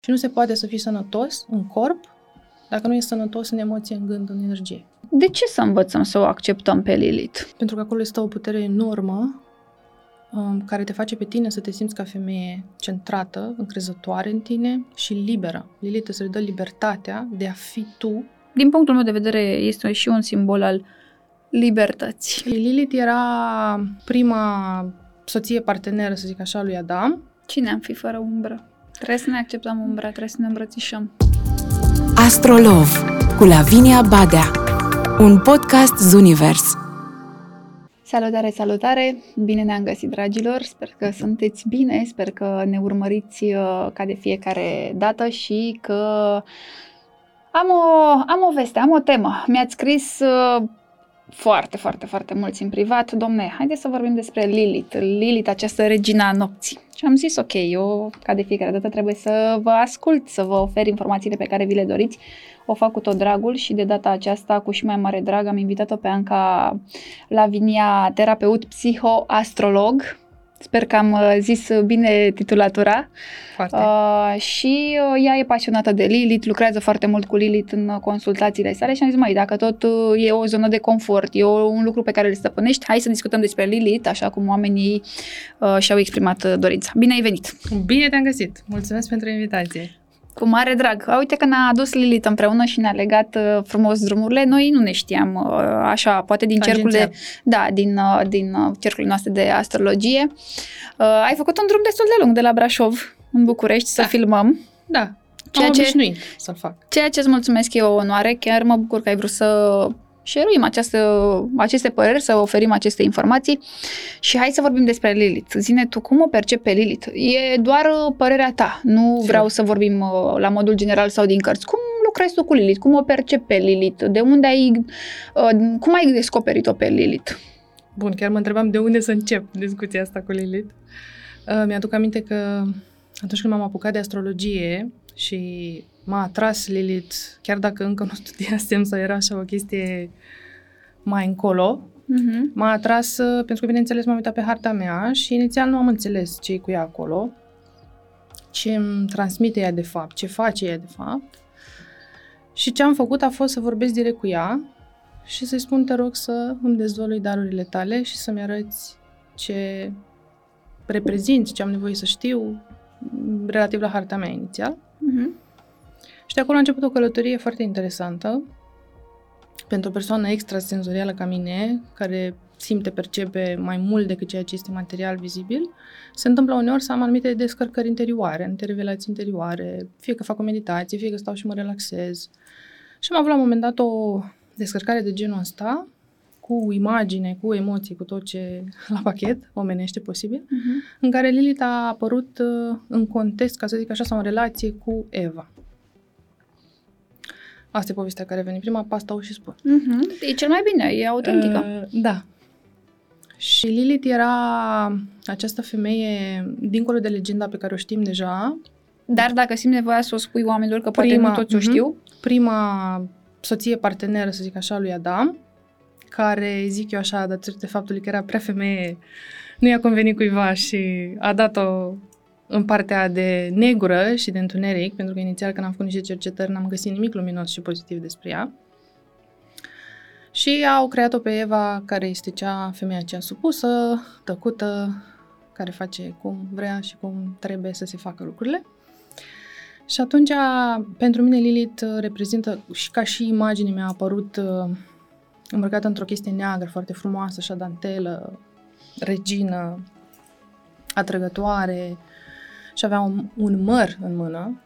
Și nu se poate să fii sănătos în corp dacă nu e sănătos în emoție, în gând, în energie. De ce să învățăm să o acceptăm pe Lilith? Pentru că acolo este o putere enormă um, care te face pe tine să te simți ca femeie centrată, încrezătoare în tine și liberă. Lilith îți dă libertatea de a fi tu. Din punctul meu de vedere, este și un simbol al libertății. Lilith era prima soție parteneră, să zic așa, lui Adam. Cine am fi fără umbră? Trebuie să ne acceptăm umbra, trebuie să ne îmbrățișăm. Astrolov cu Lavinia Badea Un podcast Zunivers Salutare, salutare! Bine ne-am găsit, dragilor! Sper că sunteți bine, sper că ne urmăriți uh, ca de fiecare dată și că am o, am o veste, am o temă. Mi-ați scris uh, foarte, foarte, foarte mulți în privat, domne, haideți să vorbim despre Lilith, Lilith, această regina nopții. Și am zis, ok, eu, ca de fiecare dată, trebuie să vă ascult, să vă ofer informațiile pe care vi le doriți. O fac cu tot dragul și de data aceasta, cu și mai mare drag, am invitat-o pe Anca Lavinia, terapeut psihoastrolog, Sper că am uh, zis bine titulatura. Foarte. Uh, și uh, ea e pasionată de Lilith, lucrează foarte mult cu Lilith în consultațiile sale și am zis, mai, dacă tot uh, e o zonă de confort, e un lucru pe care îl stăpânești, hai să discutăm despre Lilith, așa cum oamenii uh, și-au exprimat dorința. Bine ai venit! Bine te-am găsit! Mulțumesc pentru invitație! Cu mare drag. A, uite că ne-a adus Lilith împreună și ne-a legat uh, frumos drumurile. Noi nu ne știam uh, așa, poate din cercul de, da, din, uh, din uh, cercul noastre de astrologie. Uh, ai făcut un drum destul de lung de la Brașov în București da. să filmăm. Da, ceea am ce, să-l fac. Ceea ce îți mulțumesc e o onoare. Chiar mă bucur că ai vrut să share această, aceste păreri, să oferim aceste informații și hai să vorbim despre Lilith. Zine tu, cum o percepi pe Lilith? E doar uh, părerea ta, nu vreau să vorbim uh, la modul general sau din cărți. Cum lucrezi tu cu Lilith? Cum o percepi pe Lilith? De unde ai, uh, cum ai descoperit-o pe Lilith? Bun, chiar mă întrebam de unde să încep discuția asta cu Lilith. Mi-aduc aminte că atunci când m-am apucat de astrologie și m-a atras Lilith, chiar dacă încă nu studiasem sau era așa o chestie mai încolo, uh-huh. m-a atras uh, pentru că, bineînțeles, m-am uitat pe harta mea și inițial nu am înțeles ce e cu ea acolo, ce îmi transmite ea de fapt, ce face ea de fapt. Și ce am făcut a fost să vorbesc direct cu ea și să-i spun, te rog să îmi dezvolui darurile tale și să-mi arăți ce reprezinți, ce am nevoie să știu relativ la harta mea inițial. Uh-huh. Și de acolo a început o călătorie foarte interesantă pentru o persoană extrasenzorială ca mine, care simte, percepe mai mult decât ceea ce este material vizibil, se întâmplă uneori să am anumite descărcări interioare, anumite revelații interioare, fie că fac o meditație, fie că stau și mă relaxez. Și am avut la un moment dat o descărcare de genul ăsta, cu imagine, cu emoții, cu tot ce la pachet omenește posibil, uh-huh. în care Lilith a apărut uh, în context, ca să zic așa, sau în relație cu Eva. Asta e povestea care vine prima, pe asta o și spun. Mm-hmm. E cel mai bine, e autentică. Uh, da. Și Lilith era această femeie, dincolo de legenda pe care o știm deja. Dar dacă simți nevoia să o spui oamenilor, că poate nu toți uh-huh, o mhm. știu. Prima soție parteneră, să zic așa, lui Adam, care, zic eu așa, datorită faptului că era prea femeie, nu i-a convenit cuiva și a dat-o în partea de negură și de întuneric, pentru că inițial când am făcut niște cercetări n-am găsit nimic luminos și pozitiv despre ea. Și au creat-o pe Eva, care este cea femeia cea supusă, tăcută, care face cum vrea și cum trebuie să se facă lucrurile. Și atunci, pentru mine, Lilith reprezintă, și ca și imagine mi-a apărut uh, îmbrăcată într-o chestie neagră, foarte frumoasă, așa dantelă, regină, atrăgătoare, și avea un, un măr în mână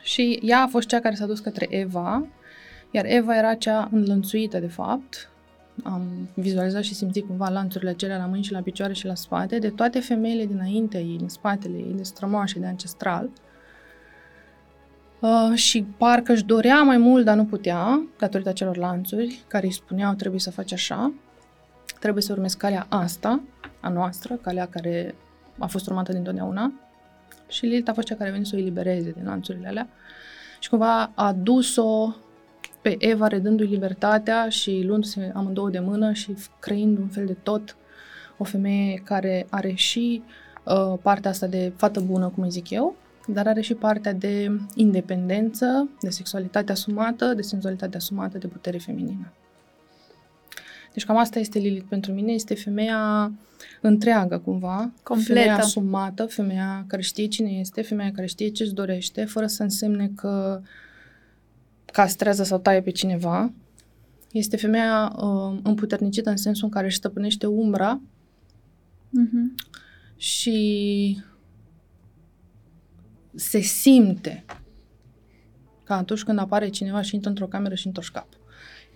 și ea a fost cea care s-a dus către Eva, iar Eva era cea înlănțuită, de fapt. Am vizualizat și simțit cumva lanțurile acelea la mâini și la picioare și la spate, de toate femeile dinainte ei, din spatele ei, de strămoașe, de ancestral. Uh, și parcă își dorea mai mult, dar nu putea, datorită celor lanțuri care îi spuneau trebuie să faci așa, trebuie să urmezi calea asta, a noastră, calea care a fost urmată dintotdeauna, și Lilith a fost cea care a venit să o elibereze din lanțurile alea și cumva a dus-o pe Eva redându-i libertatea și luându-se amândouă de mână și creând un fel de tot o femeie care are și uh, partea asta de fată bună, cum îi zic eu, dar are și partea de independență, de sexualitate asumată, de senzualitate asumată, de putere feminină. Deci cam asta este Lilith pentru mine, este femeia întreagă cumva, Completă. femeia asumată, femeia care știe cine este, femeia care știe ce-și dorește, fără să însemne că castrează sau taie pe cineva. Este femeia uh, împuternicită în sensul în care își stăpânește umbra Mhm. și se simte ca atunci când apare cineva și intră într-o cameră și întorci cap.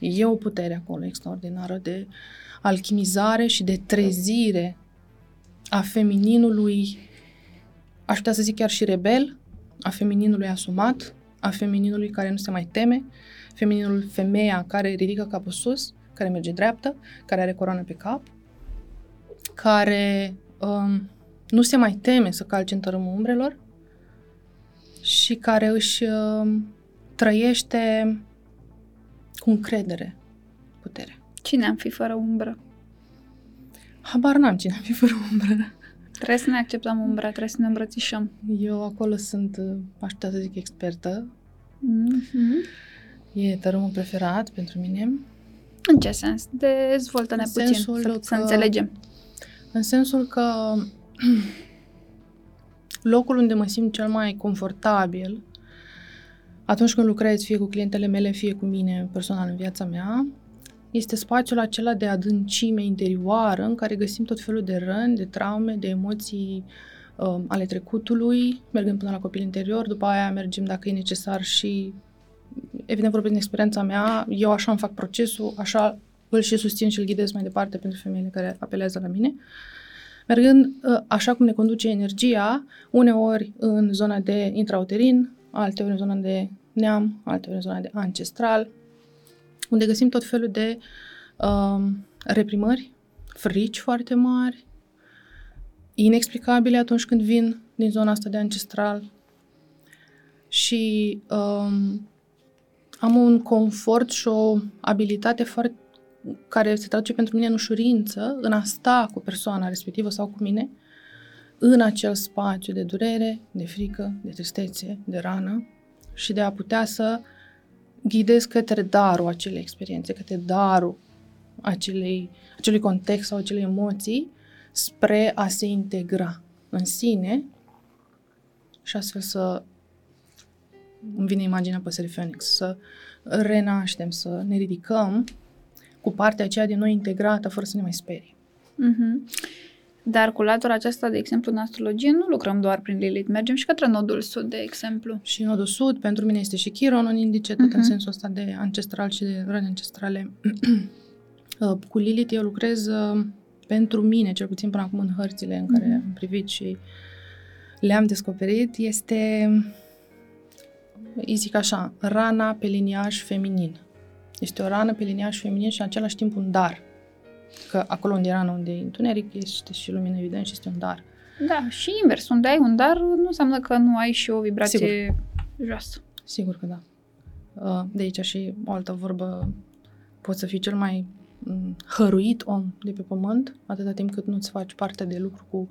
E o putere acolo extraordinară de alchimizare și de trezire a femininului, aș putea să zic chiar și rebel, a femininului asumat, a femininului care nu se mai teme, femininul femeia care ridică capul sus, care merge dreaptă, care are coroană pe cap, care um, nu se mai teme să calce în tărâmul umbrelor și care își um, trăiește cu încredere puterea. Cine am fi fără umbră? Habar n-am cine am fi fără umbră. Trebuie să ne acceptăm umbra, trebuie să ne îmbrățișăm. Eu acolo sunt, uh, aș putea să zic, expertă. Mhm. E tărâmul preferat pentru mine. În ce sens? Dezvoltă-ne În puțin, sensul să, să că- înțelegem. În sensul că locul unde mă simt cel mai confortabil atunci când lucrez fie cu clientele mele, fie cu mine personal în viața mea, este spațiul acela de adâncime interioară în care găsim tot felul de răni, de traume, de emoții um, ale trecutului, mergând până la copil interior, după aia mergem dacă e necesar și evident vorbesc din experiența mea, eu așa îmi fac procesul, așa îl și susțin și îl ghidez mai departe pentru femeile care apelează la mine. Mergând uh, așa cum ne conduce energia, uneori în zona de intrauterin, alteori în zona de neam, alteori în zona de ancestral, unde găsim tot felul de um, reprimări, frici foarte mari, inexplicabile atunci când vin din zona asta de ancestral. Și um, am un confort și o abilitate foarte care se traduce pentru mine în ușurință, în a sta cu persoana respectivă sau cu mine, în acel spațiu de durere, de frică, de tristețe, de rană și de a putea să ghidez către darul acelei experiențe, către darul acelei, acelui context sau acelei emoții spre a se integra în sine și astfel să îmi vine imaginea păsării Phoenix, să renaștem, să ne ridicăm cu partea aceea de noi integrată, fără să ne mai sperie. Mhm. Dar cu latura aceasta, de exemplu, în astrologie, nu lucrăm doar prin Lilith, mergem și către nodul sud, de exemplu. Și nodul sud, pentru mine este și Chiron în indice, tot uh-huh. în Mhm. sensul ăsta de ancestral și de răni ancestrale. Uh, cu Lilith eu lucrez uh, pentru mine, cel puțin până acum în hărțile în care Mhm. am privit și le-am descoperit, este, îi zic așa, rana pe liniaș feminin. Este o rană pe liniaș feminin și în același timp un dar. Că acolo unde e rană, unde e întuneric, este și lumină, evident, și este un dar. Da, și invers. Unde ai un dar, nu înseamnă că nu ai și o vibrație joasă. Sigur că da. Uh, De aici și o altă vorbă, poți să fii cel mai mm, hăruit om de pe pământ, atâta timp cât nu-ți faci parte de lucru cu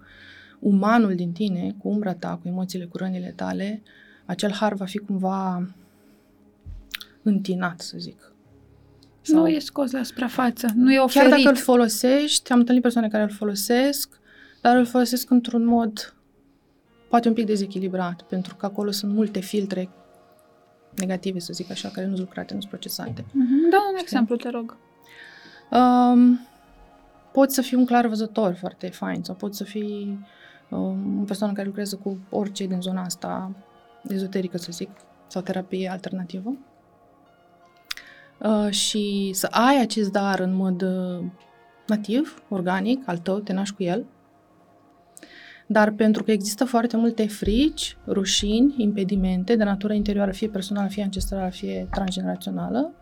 umanul din tine, cu umbra ta, cu emoțiile, cu rănile tale, acel har va fi cumva întinat, să zic. Nu e scos la suprafață, nu e Chiar oferit. dacă îl folosești, am întâlnit persoane care îl folosesc, dar îl folosesc într-un mod poate un pic dezechilibrat, pentru că acolo sunt multe filtre negative, să zic așa, care nu sunt lucrate, nu sunt procesate. Mhm. Da, un exemplu, te rog. Um, poți să fii un clar văzător foarte fain sau poți să fii um, o persoană care lucrează cu orice din zona asta ezoterică, să zic, sau terapie alternativă. Uh, și să ai acest dar în mod uh, nativ, organic, al tău, te naști cu el. Dar pentru că există foarte multe frici, rușini, impedimente de natură interioară, fie personală, fie ancestrală, fie transgenerațională,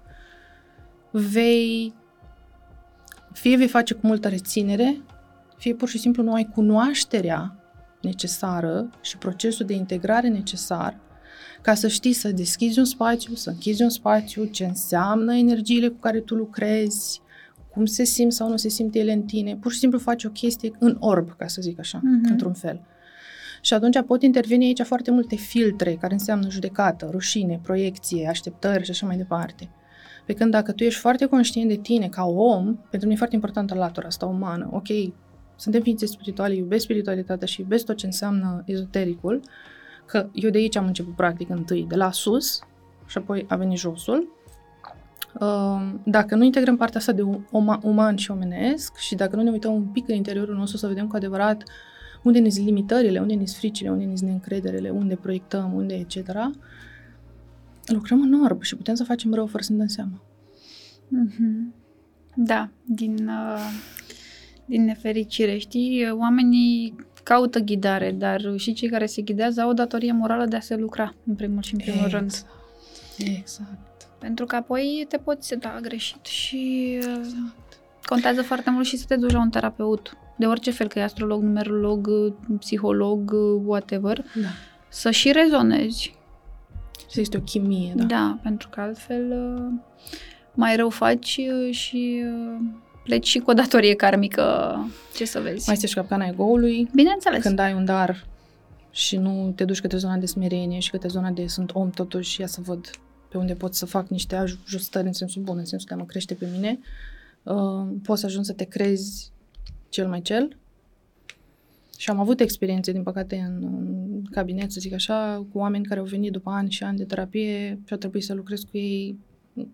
vei fie vei face cu multă reținere, fie pur și simplu nu ai cunoașterea necesară și procesul de integrare necesar ca să știi să deschizi un spațiu, să închizi un spațiu, ce înseamnă energiile cu care tu lucrezi, cum se simt sau nu se simte ele în tine. Pur și simplu faci o chestie în orb, ca să zic așa, Mhm. într-un fel. Și atunci pot interveni aici foarte multe filtre, care înseamnă judecată, rușine, proiecție, așteptări și așa mai departe. Pe când dacă tu ești foarte conștient de tine ca om, pentru mine e foarte importantă latura asta umană. Ok, suntem ființe spirituale, iubesc spiritualitatea și iubesc tot ce înseamnă ezotericul, că eu de aici am început practic întâi, de la sus, și apoi a venit josul. Uh, dacă nu integrăm partea asta de uma, uman și omenesc și dacă nu ne uităm un pic în interiorul nostru să vedem cu adevărat unde ne sunt limitările, unde ne sunt fricile, unde ne sunt neîncrederele, unde proiectăm, unde etc., lucrăm în orb și putem să facem rău fără să ne dăm seama. Mm-hmm. Da, din, uh, din nefericire, știi, oamenii caută ghidare, dar și cei care se ghidează au o datorie morală de a se lucra, în primul și în primul exact. rând. Exact. Pentru că apoi te poți da greșit și exact. contează foarte mult și să te duci la un terapeut, de orice fel, că e astrolog, numerolog, psiholog, whatever, da. să și rezonezi. Să este o chimie, da. Da, pentru că altfel uh, mai rău faci uh, și uh, pleci și cu o datorie karmică, ce să vezi. Mai este și capcana ego-ului. Bineînțeles. Când ai un dar și nu te duci către zona de smerenie și către zona de sunt om totuși, ia să văd pe unde pot să fac niște ajustări în sensul bun, în sensul de a mă crește pe mine, uh, poți să ajungi să te crezi cel mai cel. Și am avut experiențe, din păcate, în, în cabinet, să zic așa, cu oameni care au venit după ani și ani de terapie și a trebuit să lucrez cu ei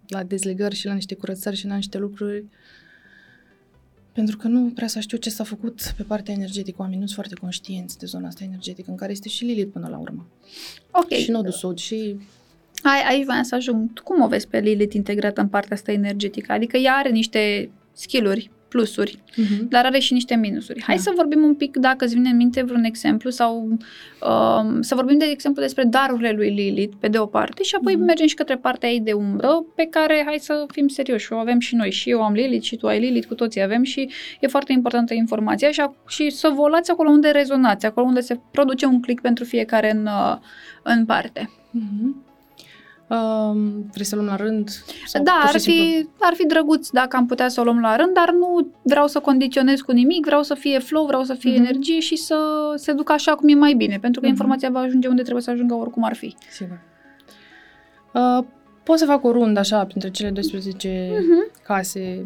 la dezlegări și la niște curățări și la niște lucruri pentru că nu prea să știu ce s-a făcut pe partea energetică. Oamenii nu sunt foarte conștienți de zona asta energetică, în care este și Lilith până la urmă. Ok. Și nodul sud și... Ai, aici vreau să ajung. Cum o vezi pe Lilith integrată în partea asta energetică? Adică ea are niște skill-uri plusuri, uh-huh. dar are și niște minusuri. Hai da. să vorbim un pic, dacă îți vine în minte vreun exemplu, sau um, să vorbim, de exemplu, despre darurile lui Lilith, pe de o parte, și apoi uh-huh. mergem și către partea ei de umbră, pe care, hai să fim serioși, o avem și noi. Și eu am Lilith și tu ai Lilith, cu toții avem și e foarte importantă informația și, și să vă luați acolo unde rezonați, acolo unde se produce un click pentru fiecare în, uh, în parte. Uh-huh. Um, vrei să luăm la rând? Sau da, ar fi, ar fi drăguț dacă am putea să o luăm la rând, dar nu vreau să condiționez cu nimic, vreau să fie flow, vreau să fie uh-huh. energie și să se ducă așa cum e mai bine, pentru că uh-huh. informația va ajunge unde trebuie să ajungă oricum ar fi. Sigur. Uh, pot să fac o rundă așa printre cele 12 uh-huh. Mhm. case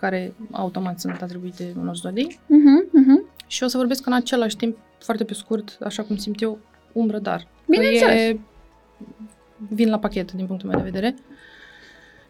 care automat sunt atribuite unor zodii uh-huh. Uh-huh. și o să vorbesc în același timp, foarte pe scurt, așa cum simt eu, umbră, dar. Bineînțeles. E vin la pachet din punctul meu de vedere.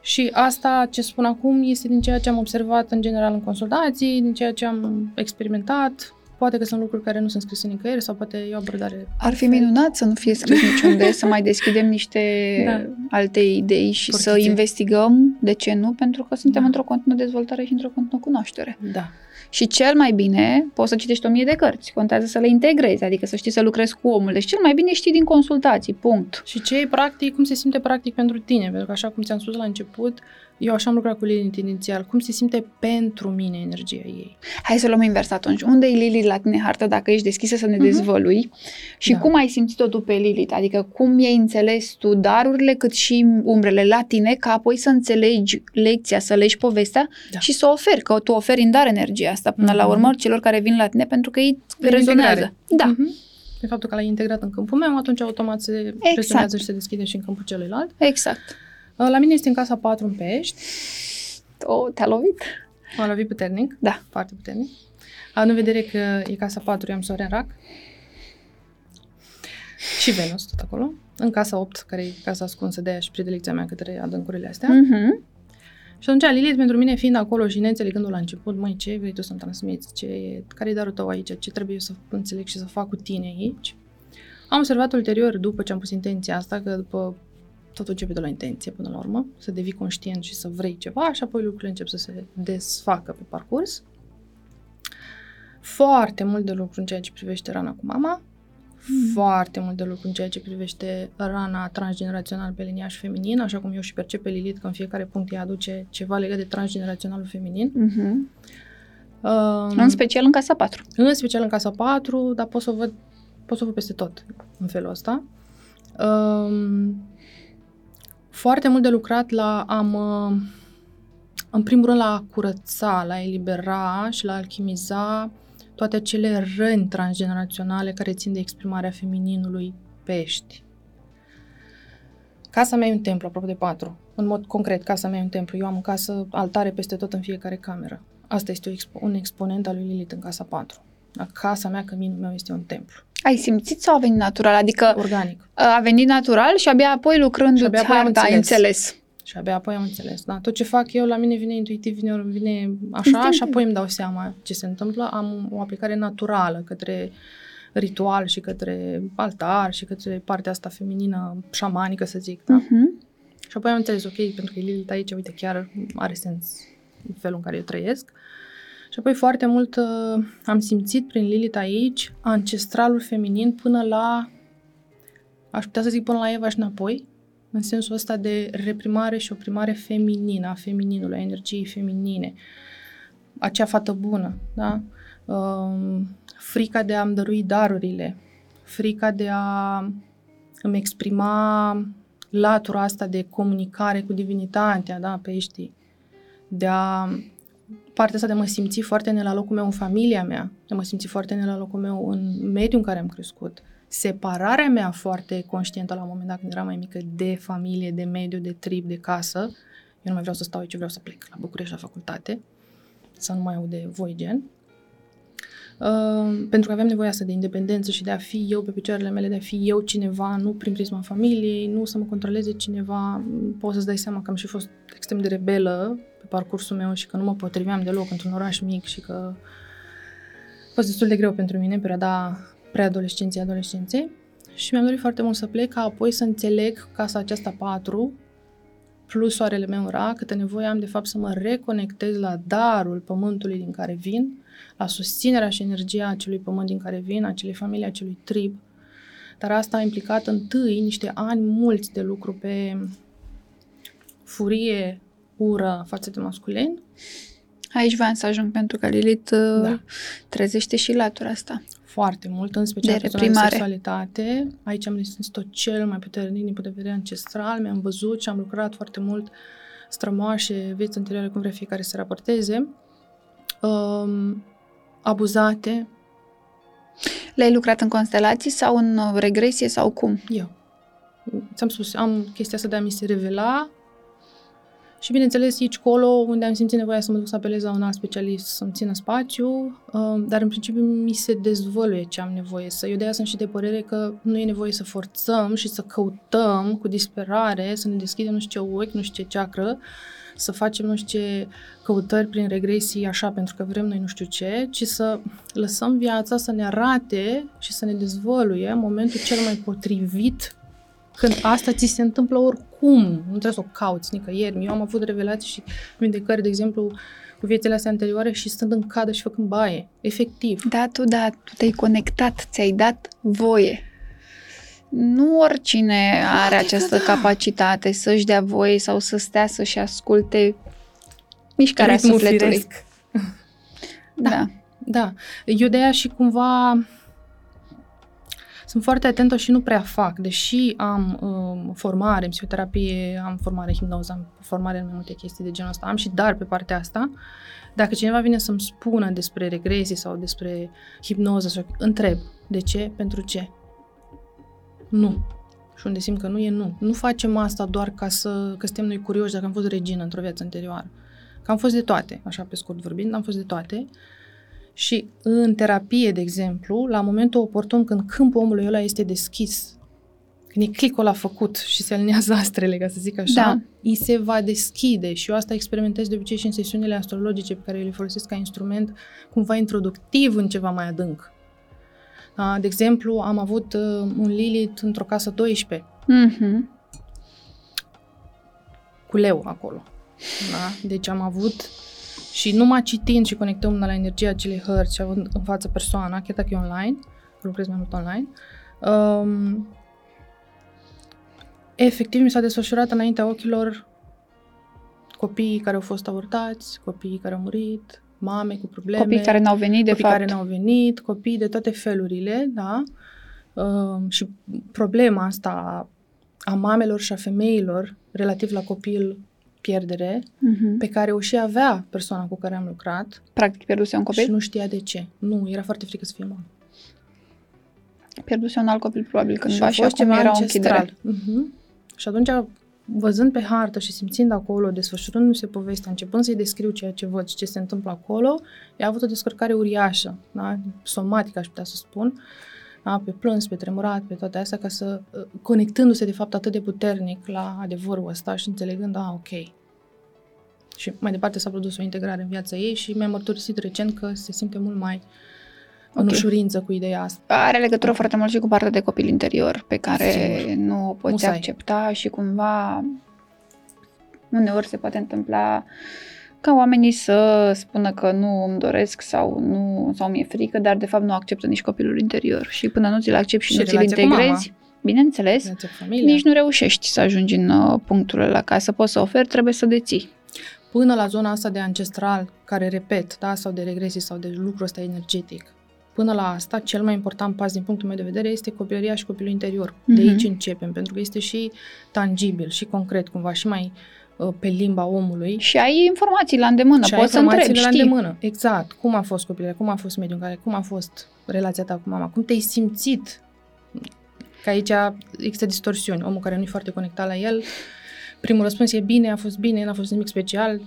Și asta ce spun acum este din ceea ce am observat în general în consultații, din ceea ce am experimentat. Poate că sunt lucruri care nu sunt scrise nicăieri sau poate e o abordare... Ar fi minunat să nu fie scris niciunde, să mai deschidem niște da. alte idei și Portițe. să investigăm de ce nu, pentru că suntem da. într-o continuă dezvoltare și într-o continuă cunoaștere. Da. Și cel mai bine, poți să citești o mie de cărți, contează să le integrezi, adică să știi să lucrezi cu omul. Deci cel mai bine știi din consultații, punct. Și ce e practic, cum se simte practic pentru tine, pentru că așa cum ți-am spus la început, eu așa am lucrat cu Lilith inițial. Cum se simte pentru mine energia ei? Hai să luăm invers atunci. Unde e Lilith la tine hartă dacă ești deschisă să ne uh-huh. dezvălui? Și da. cum ai simțit-o tu pe Lilith? Adică cum i-ai înțeles tu darurile cât și umbrele la tine ca apoi să înțelegi lecția, să legi povestea da. și să oferi, că tu oferi în dar energia asta până uh-huh. la urmă celor care vin la tine pentru că ei de rezonează. Integrare. Da. Uh-huh. De faptul că l-ai integrat în câmpul meu, atunci automat se exact. rezonează și se deschide și în câmpul celuilalt. Exact. Uh, la mine este în casa 4 în pești. O, te-a lovit? M-a lovit puternic. Da. Foarte puternic. Având în vedere că e casa 4, eu am soare în rac. Și Venus, tot acolo. În casa 8, care e casa ascunsă de aia și predilecția mea către adâncurile astea. Mm-hmm. Și atunci Lilith pentru mine fiind acolo și neînțelegându la început, măi, ce vrei tu să-mi transmiți, ce e, care e darul tău aici, ce trebuie să înțeleg și să fac cu tine aici. Am observat ulterior, după ce am pus intenția asta, că după totul începe de la intenție până la urmă, să devii conștient și să vrei ceva și apoi lucrurile încep să se desfacă pe parcurs. Foarte mult de lucru în ceea ce privește rana cu mama, mm. foarte mult de lucru în ceea ce privește rana transgenerațional pe liniaș feminin, așa cum eu și percep pe Lilith că în fiecare punct ea aduce ceva legat de transgeneraționalul feminin. Mm-hmm. Um, în special în casa 4. În special în casa 4, dar pot să o văd, pot să o văd peste tot în felul ăsta. Um, foarte mult de lucrat la a mă, în primul rând la a curăța, la a elibera și la a alchimiza toate acele răni transgeneraționale care țin de exprimarea femininului pești. Casa mea e un templu, apropo de patru. În mod concret, casa mea e un templu. Eu am în casă altare peste tot în fiecare cameră. Asta este o expo- un exponent al lui Lilith în casa 4. La casa mea, căminul meu este un templu. Ai simțit sau a venit natural? Adică Organic. a venit natural și abia apoi lucrându-ți Și abia apoi am harta ai înțeles. înțeles. Și abia apoi am înțeles. Da? Tot ce fac eu, la mine vine intuitiv, vine, vine așa și apoi îmi dau seama ce se întâmplă. Am o aplicare naturală către ritual și către altar și către partea asta feminină, șamanică, să zic. Da? Uh-huh. Și apoi am înțeles, ok, pentru că Lilith aici, uite, chiar are sens în felul în care eu trăiesc. Și apoi foarte mult uh, am simțit prin Lilith aici ancestralul feminin până la, aș putea să zic până la Eva și înapoi, în sensul ăsta de reprimare și oprimare feminină, a femininului, a energiei feminine, acea fată bună, da? Um, frica de a-mi dărui darurile, frica de a îmi exprima latura asta de comunicare cu divinitatea, da, peștii, de a partea asta de a mă simți foarte ne la locul meu în familia mea, de a mă simți foarte ne la locul meu în mediul în care am crescut. Separarea mea foarte conștientă la un moment dat când eram mai mică de familie, de mediu, de trib, de casă. Eu nu mai vreau să stau aici, vreau să plec la București la facultate, să nu mai aud de voi gen. Uh, pentru că aveam nevoia asta de independență și de a fi eu pe picioarele mele, de a fi eu cineva, nu prin prisma familiei, nu să mă controleze cineva. Poți să-ți dai seama că am și fost extrem de rebelă pe parcursul meu și că nu mă potriveam deloc într-un oraș mic și că a fost destul de greu pentru mine în perioada preadolescenței, adolescenței. Și mi-am dorit foarte mult să plec, ca apoi să înțeleg casa aceasta patru, plus soarele meu ra, câtă nevoie am de fapt să mă reconectez la darul pământului din care vin, la susținerea și energia acelui pământ din care vin, acelei familii, acelui trib. Dar asta a implicat întâi niște ani mulți de lucru pe furie, ură față de masculin. Aici voiam să ajung pentru că Lilith da. Da. trezește și latura asta. Foarte mult, în special De pe zona de reprimare. sexualitate. Aici am resimțit-o cel mai puternic din punct de vedere ancestral. Mi-am văzut și am lucrat foarte mult strămoașe, vieți anterioare, cum vrea fiecare să raporteze. Um, abuzate, Le-ai lucrat în constelații sau în uh, regresie sau cum? Eu. Ți-am spus, am chestia asta de a mi se revela și, bineînțeles, aici colo, unde am simțit nevoia să mă duc să apelez la un alt specialist să-mi țină spațiu, um, dar, în principiu, mi se dezvăluie ce am nevoie să. Eu de aia sunt și de părere că nu e nevoie să forțăm și să căutăm cu disperare, să ne deschidem nu știu ce ochi, nu știu ce ceacră, să facem nu știu ce căutări prin regresii așa pentru că vrem noi nu știu ce, ci să lăsăm viața să ne arate și să ne dezvăluie în momentul cel mai potrivit când asta ți se întâmplă oricum, nu trebuie să o cauți nicăieri. Eu am avut revelații și vindecări, de exemplu, cu viețile astea anterioare și stând în cadă și făcând baie. Efectiv. Da, tu, da, tu te-ai conectat, ți-ai dat voie. Nu oricine are această capacitate să-și dea voie sau să stea să-și asculte mișcarea Ritmul sufletului. firesc. Da. Da. Eu de aia și cumva sunt foarte atentă și nu prea fac, deși am um, formare în psihoterapie, am formare în hipnoză, am formare în mai multe chestii de genul ăsta, am și dar pe partea asta. Dacă cineva vine să-mi spună despre regresii sau despre hipnoză, sau întreb, de ce, pentru ce? Nu. Și unde simt că nu e nu. Nu facem asta doar ca să că suntem noi curioși dacă am fost regină într-o viață anterioară. Că am fost de toate, așa pe scurt vorbind, am fost de toate. Și în terapie, de exemplu, la momentul oportun când câmpul omului ăla este deschis, când e clicul la făcut și se alinează astrele, ca să zic așa, Da. îi se va deschide și eu asta experimentez de obicei și în sesiunile astrologice pe care eu le folosesc ca instrument cumva introductiv în ceva mai adânc. Da, De exemplu, am avut uh, un Lilith într-o casă 12, Mhm. cu leu acolo. Da? Deci am avut și numai citind și conectând la energia acelei hărți și având în față persoana, chiar dacă e online, lucrez mai mult online, um, efectiv mi s-a desfășurat înaintea ochilor copiii care au fost avortați, copiii care au murit, mame cu probleme. Copii care n-au venit, de copii fapt. care n-au venit, copii de toate felurile, da? Um, și problema asta a mamelor și a femeilor relativ la copil pierdere Mhm. pe care o și avea persoana cu care am lucrat Practic pierduse un și copil? nu știa de ce. Nu, era foarte frică să fie mamă. Pierduse un alt copil probabil cândva a și, fost acum ceva era o ancestral. închidere. Mhm. Și atunci, văzând pe hartă și simțind acolo, desfășurându-se povestea, începând să-i descriu ceea ce văd și ce se întâmplă acolo, ea a avut o descărcare uriașă, da? somatică, aș putea să spun, da? pe plâns, pe tremurat, pe toate astea, ca să, uh, conectându-se de fapt atât de puternic la adevărul ăsta și înțelegând, a, ok. Și mai departe s-a produs o integrare în viața ei și mi-a mărturisit recent că se simte mult mai în Ok. ușurință cu ideea asta. Are legătură foarte mult și cu partea de copil interior, pe care Sigur. nu o poți Musai. accepta și cumva uneori se poate întâmpla ca oamenii să spună că nu îmi doresc sau nu sau mi-e frică, dar de fapt nu acceptă nici copilul interior și până nu ți-l accepti și, Și nu ți-l relația cu integrezi, bineînțeles, Viața cu familia. nici nu reușești să ajungi în uh, punctul ăla. Ca să poți să oferi, trebuie să deții. până la zona asta de ancestral, care repet, da, sau de regresii sau de lucrul ăsta energetic. Până la asta, cel mai important pas din punctul meu de vedere este copilăria și copilul interior. De Mhm. aici începem, pentru că este și tangibil, și concret, cumva, și mai uh, pe limba omului. Și ai informații la îndemână, și ai poți să întrebi, informațiile la știi. îndemână. Exact. Cum a fost copilăria, cum a fost mediul în care, cum a fost relația ta cu mama, cum te-ai simțit. Că aici există distorsiuni. Omul care nu e foarte conectat la el, primul răspuns e bine, a fost bine, n-a fost nimic special.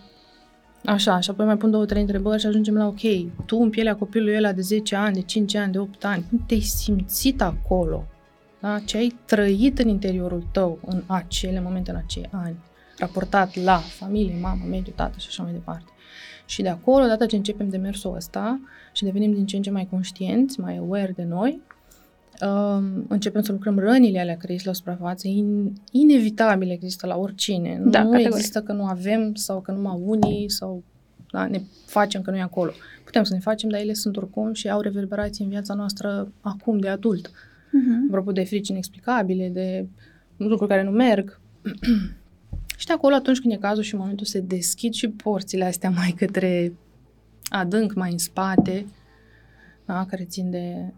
Așa, și apoi mai pun două, trei întrebări și ajungem la ok. Tu în pielea copilului ăla de 10 ani, de 5 ani, de 8 ani, cum te-ai simțit acolo? Da? Ce ai trăit în interiorul tău în acele momente, în acei ani, raportat la familie, mamă, mediu, tată și așa mai departe. Și de acolo, odată ce începem demersul ăsta și devenim din ce în ce mai conștienți, mai aware de noi, um, începem să lucrăm rănile alea care ies la suprafață, in, inevitabil există la oricine. Da, nu categoric. există că nu avem sau că numai unii sau da, ne facem că nu e acolo. Putem să ne facem, dar ele sunt oricum și au reverberații în viața noastră acum de adult. Mhm. Apropo de frici inexplicabile, de lucruri care nu merg. și de acolo, atunci când e cazul și în momentul se deschid și porțile astea mai către adânc, mai în spate, da, care țin de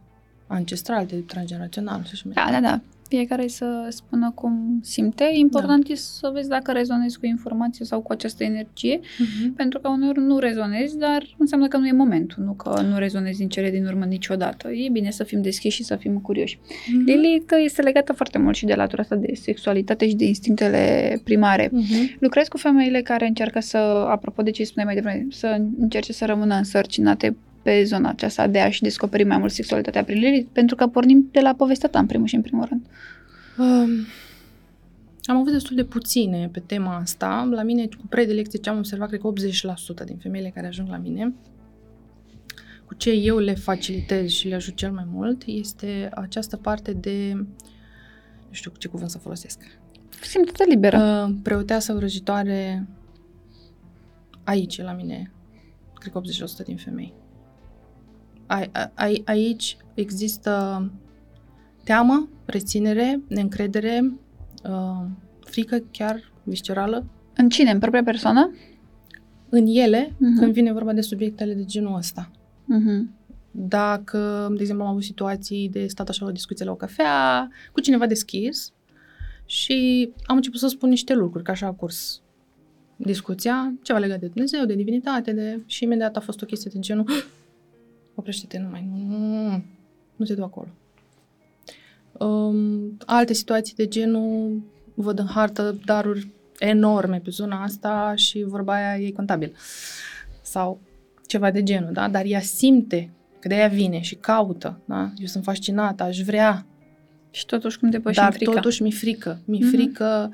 ancestral, de transgenerațional și așa mai Da, da, da. Fiecare să spună cum simte. Important da. e să vezi dacă rezonezi cu informația sau cu această energie, Mhm. pentru că uneori nu rezonezi, dar înseamnă că nu e momentul, nu că nu rezonezi din cele din urmă niciodată. E bine să fim deschiși și să fim curioși. Mhm. Lilith este legată foarte mult și de latura asta de sexualitate și de instinctele primare. Mhm. Lucrez cu femeile care încearcă să, apropo de ce spuneai mai devreme, să încerce să rămână însărcinate pe zona aceasta de a-și descoperi mai mult sexualitatea prin Lilith, pentru că pornim de la povestea ta, în primul și în primul rând. Um, am avut destul de puține pe tema asta. La mine, cu predilecție, ce am observat, cred că 80% din femeile care ajung la mine, cu ce eu le facilitez și le ajut cel mai mult, este această parte de, nu știu ce cuvânt să folosesc, Simte-te liberă. uh, preoteasă vrăjitoare aici, la mine, cred că 80% din femei. A, a, a, aici există teamă, reținere, neîncredere, uh, frică chiar viscerală În cine? În propria persoană? în ele Mhm. când vine vorba de subiectele de genul ăsta. Mhm. Dacă, de exemplu, am avut situații de stat așa la o discuție la o cafea cu cineva deschis și am început să spun niște lucruri, că așa a curs discuția, ceva legat de Dumnezeu, de divinitate, de... și imediat a fost o chestie de genul oprește-te, nu mai, nu, nu, nu te du acolo. Um, alte situații de genul, văd în hartă daruri enorme pe zona asta și vorba aia e contabil. Sau ceva de genul, da? Dar ea simte că de ea vine și caută, da? Eu sunt fascinată, aș vrea, Și totuși cum depășim dar frica. totuși mi-e frică. Mi-e Mhm. frică,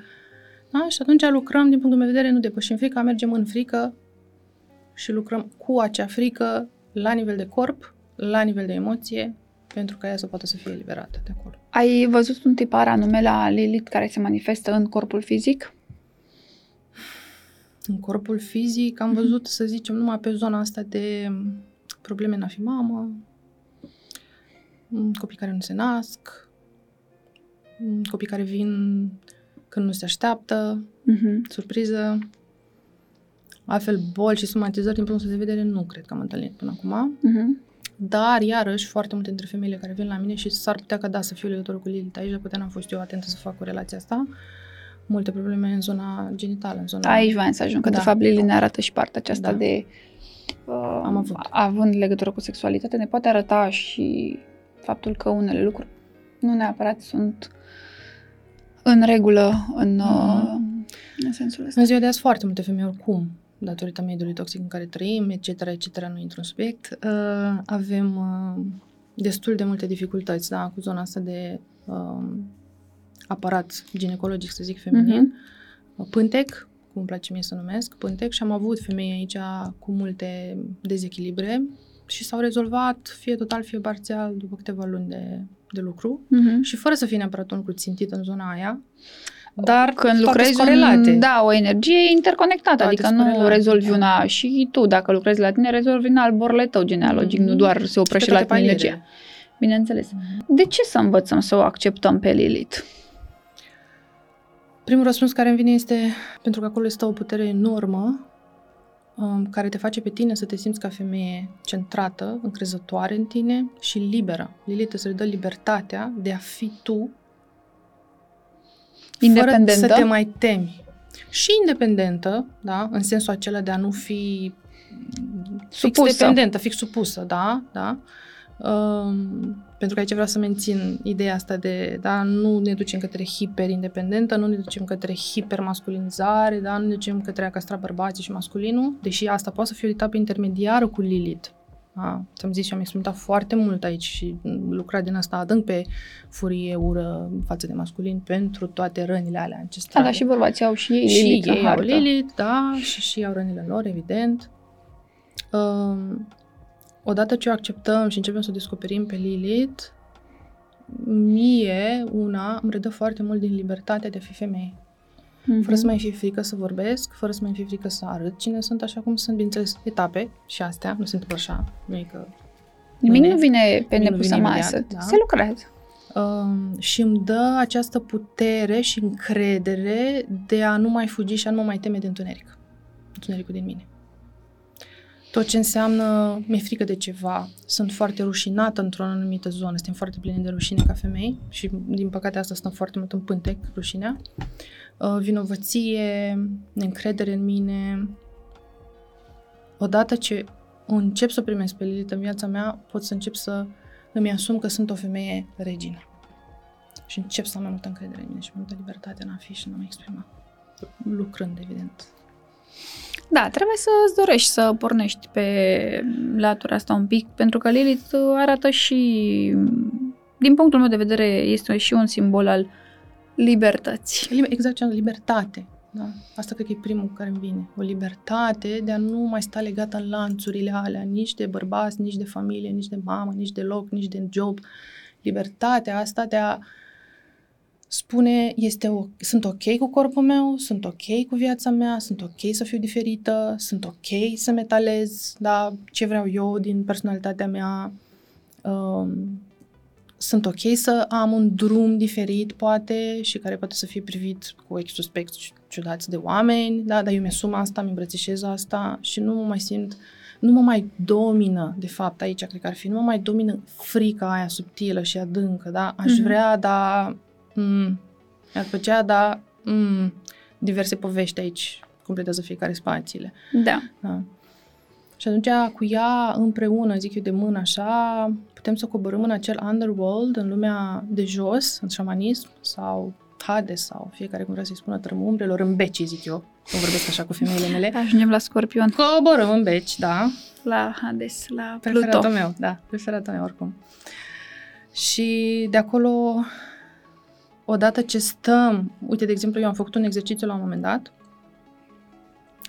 da? Și atunci lucrăm, din punctul meu de vedere, nu depășim frica, mergem în frică și lucrăm cu acea frică la nivel de corp, la nivel de emoție, pentru ca ea să poată să fie eliberată de acolo. Ai văzut un tipar anume la Lilith care se manifestă în corpul fizic? În corpul fizic am Mhm. văzut, să zicem, numai pe zona asta de probleme în a fi mamă, m, copii care nu se nasc, m, copii care vin când nu se așteaptă, Mhm. surpriză. Altfel, boli și somatizări, din punctul de vedere, nu cred că am întâlnit până acum. Mhm. Dar, iarăși, foarte multe dintre femeile care vin la mine și s-ar putea ca da să fiu legătură cu Lilith aici, dar poate n-am fost eu atentă să fac cu relația asta, multe probleme în zona genitală, în zona... Aici voiam să ajung, că Da. de fapt Lili ne arată și partea aceasta Da. de... Uh, Am avut. Având legătură cu sexualitate, ne poate arăta și faptul că unele lucruri nu neapărat sunt în regulă în, uh, Mhm. în sensul ăsta. În ziua de azi foarte multe femei oricum, datorită mediului toxic în care trăim, etc., etc., nu intru în subiect, uh, avem uh, destul de multe dificultăți, da, cu zona asta de uh, aparat ginecologic, să zic, feminin. Mhm. Pântec, cum îmi place mie să numesc, pântec și am avut femei aici cu multe dezechilibre și s-au rezolvat fie total, fie parțial după câteva luni de, de lucru Mhm. și fără să fie neapărat un lucru țintit în zona aia, dar Când toate lucrezi sunt corelate. în, da, o energie interconectată, Toate adică sunt nu corelate, rezolvi da. una și tu, dacă lucrezi la tine, rezolvi în alborele tău genealogic, Mhm. nu doar se oprește Pe la toate tine palierele. energia. Bineînțeles. Mhm. De ce să învățăm să o acceptăm pe Lilith? Primul răspuns care îmi vine este pentru că acolo stă o putere enormă um, care te face pe tine să te simți ca femeie centrată, încrezătoare în tine și liberă. Lilith îți dă libertatea de a fi tu Independentă? fără să te mai temi. Și independentă, da, în sensul acela de a nu fi fix Supusă. dependentă, fix supusă, da, da. Um, pentru că aici vreau să mențin ideea asta de, da, nu ne ducem către hiperindependentă, nu ne ducem către hipermasculinizare, da, nu ne ducem către a castra bărbații și masculinul, deși asta poate să fie o etapă intermediară cu Lilith. Da, ți-am zis și am experimentat foarte mult aici și lucrat din asta adânc pe furie, ură față de masculin pentru toate rănile alea Da, ancestrale. dar și bărbații au și ei Și Lilith în ei au hartă. Lilith, da, și și au rănile lor, evident. Um, odată ce o acceptăm și începem să o descoperim pe Lilith, mie, una, îmi redă foarte mult din libertatea de a fi femeie. Mhm. Fără să mai fie frică să vorbesc, fără să mai fie frică să arăt cine sunt, așa cum sunt, bineînțeles, etape și astea, nu se întâmplă așa, nu e că Nimic Nimic. nu vine pe Nimic nu nepusă vine masă. imediat, da. Se lucrează. Um, și îmi dă această putere și încredere de a nu mai fugi și a nu mă mai teme de întuneric. Întunericul din mine. Tot ce înseamnă, mi-e frică de ceva, sunt foarte rușinată într-o anumită zonă, suntem foarte pline de rușine ca femei și din păcate asta stăm foarte mult în pântec, rușinea. Uh, vinovăție, neîncredere în mine. Odată ce încep să o primesc pe Lilith în viața mea, pot să încep să îmi asum că sunt o femeie regină. Și încep să am mai multă încredere în mine și mai multă libertate în a fi și în a mă exprima. Lucrând, evident. Da, trebuie să îți dorești să pornești pe latura asta un pic, pentru că Lilith arată și, din punctul meu de vedere, este și un simbol al libertății. Liber- Exact ce am zis, libertate. Da? Asta cred că e primul care îmi vine. O libertate de a nu mai sta legată în lanțurile alea, nici de bărbați, nici de familie, nici de mamă, nici de loc, nici de job. Libertatea asta de a spune, este o, sunt ok cu corpul meu, sunt ok cu viața mea, sunt ok să fiu diferită, sunt ok să metalez, da, ce vreau eu din personalitatea mea, um, sunt ok să am un drum diferit, poate, și care poate să fie privit cu ochi suspecți ciudați de oameni, da, dar eu mi-asum asta, îmi îmbrățișez asta și nu mă mai simt, nu mă mai domină, de fapt, aici cred că ar fi, nu mă mai domină frica aia subtilă și adâncă, da, aș Mhm. vrea, dar mm, mi-ar plăcea, dar mm, diverse povești aici completează fiecare spațiile. Da. Da. Și atunci, cu ea împreună, zic eu de mână așa, putem să coborâm în acel underworld, în lumea de jos, în șamanism, sau Hades, sau fiecare cum vrea să-i spună, tărâm umbrelor, în beci, zic eu. Nu vorbesc așa cu femeile mele. Ajungem la Scorpion, Coborâm în beci, da. la Hades, la Pluto. Preferatul meu, da, preferatul meu oricum. Și de acolo, odată ce stăm, uite, de exemplu, eu am făcut un exercițiu la un moment dat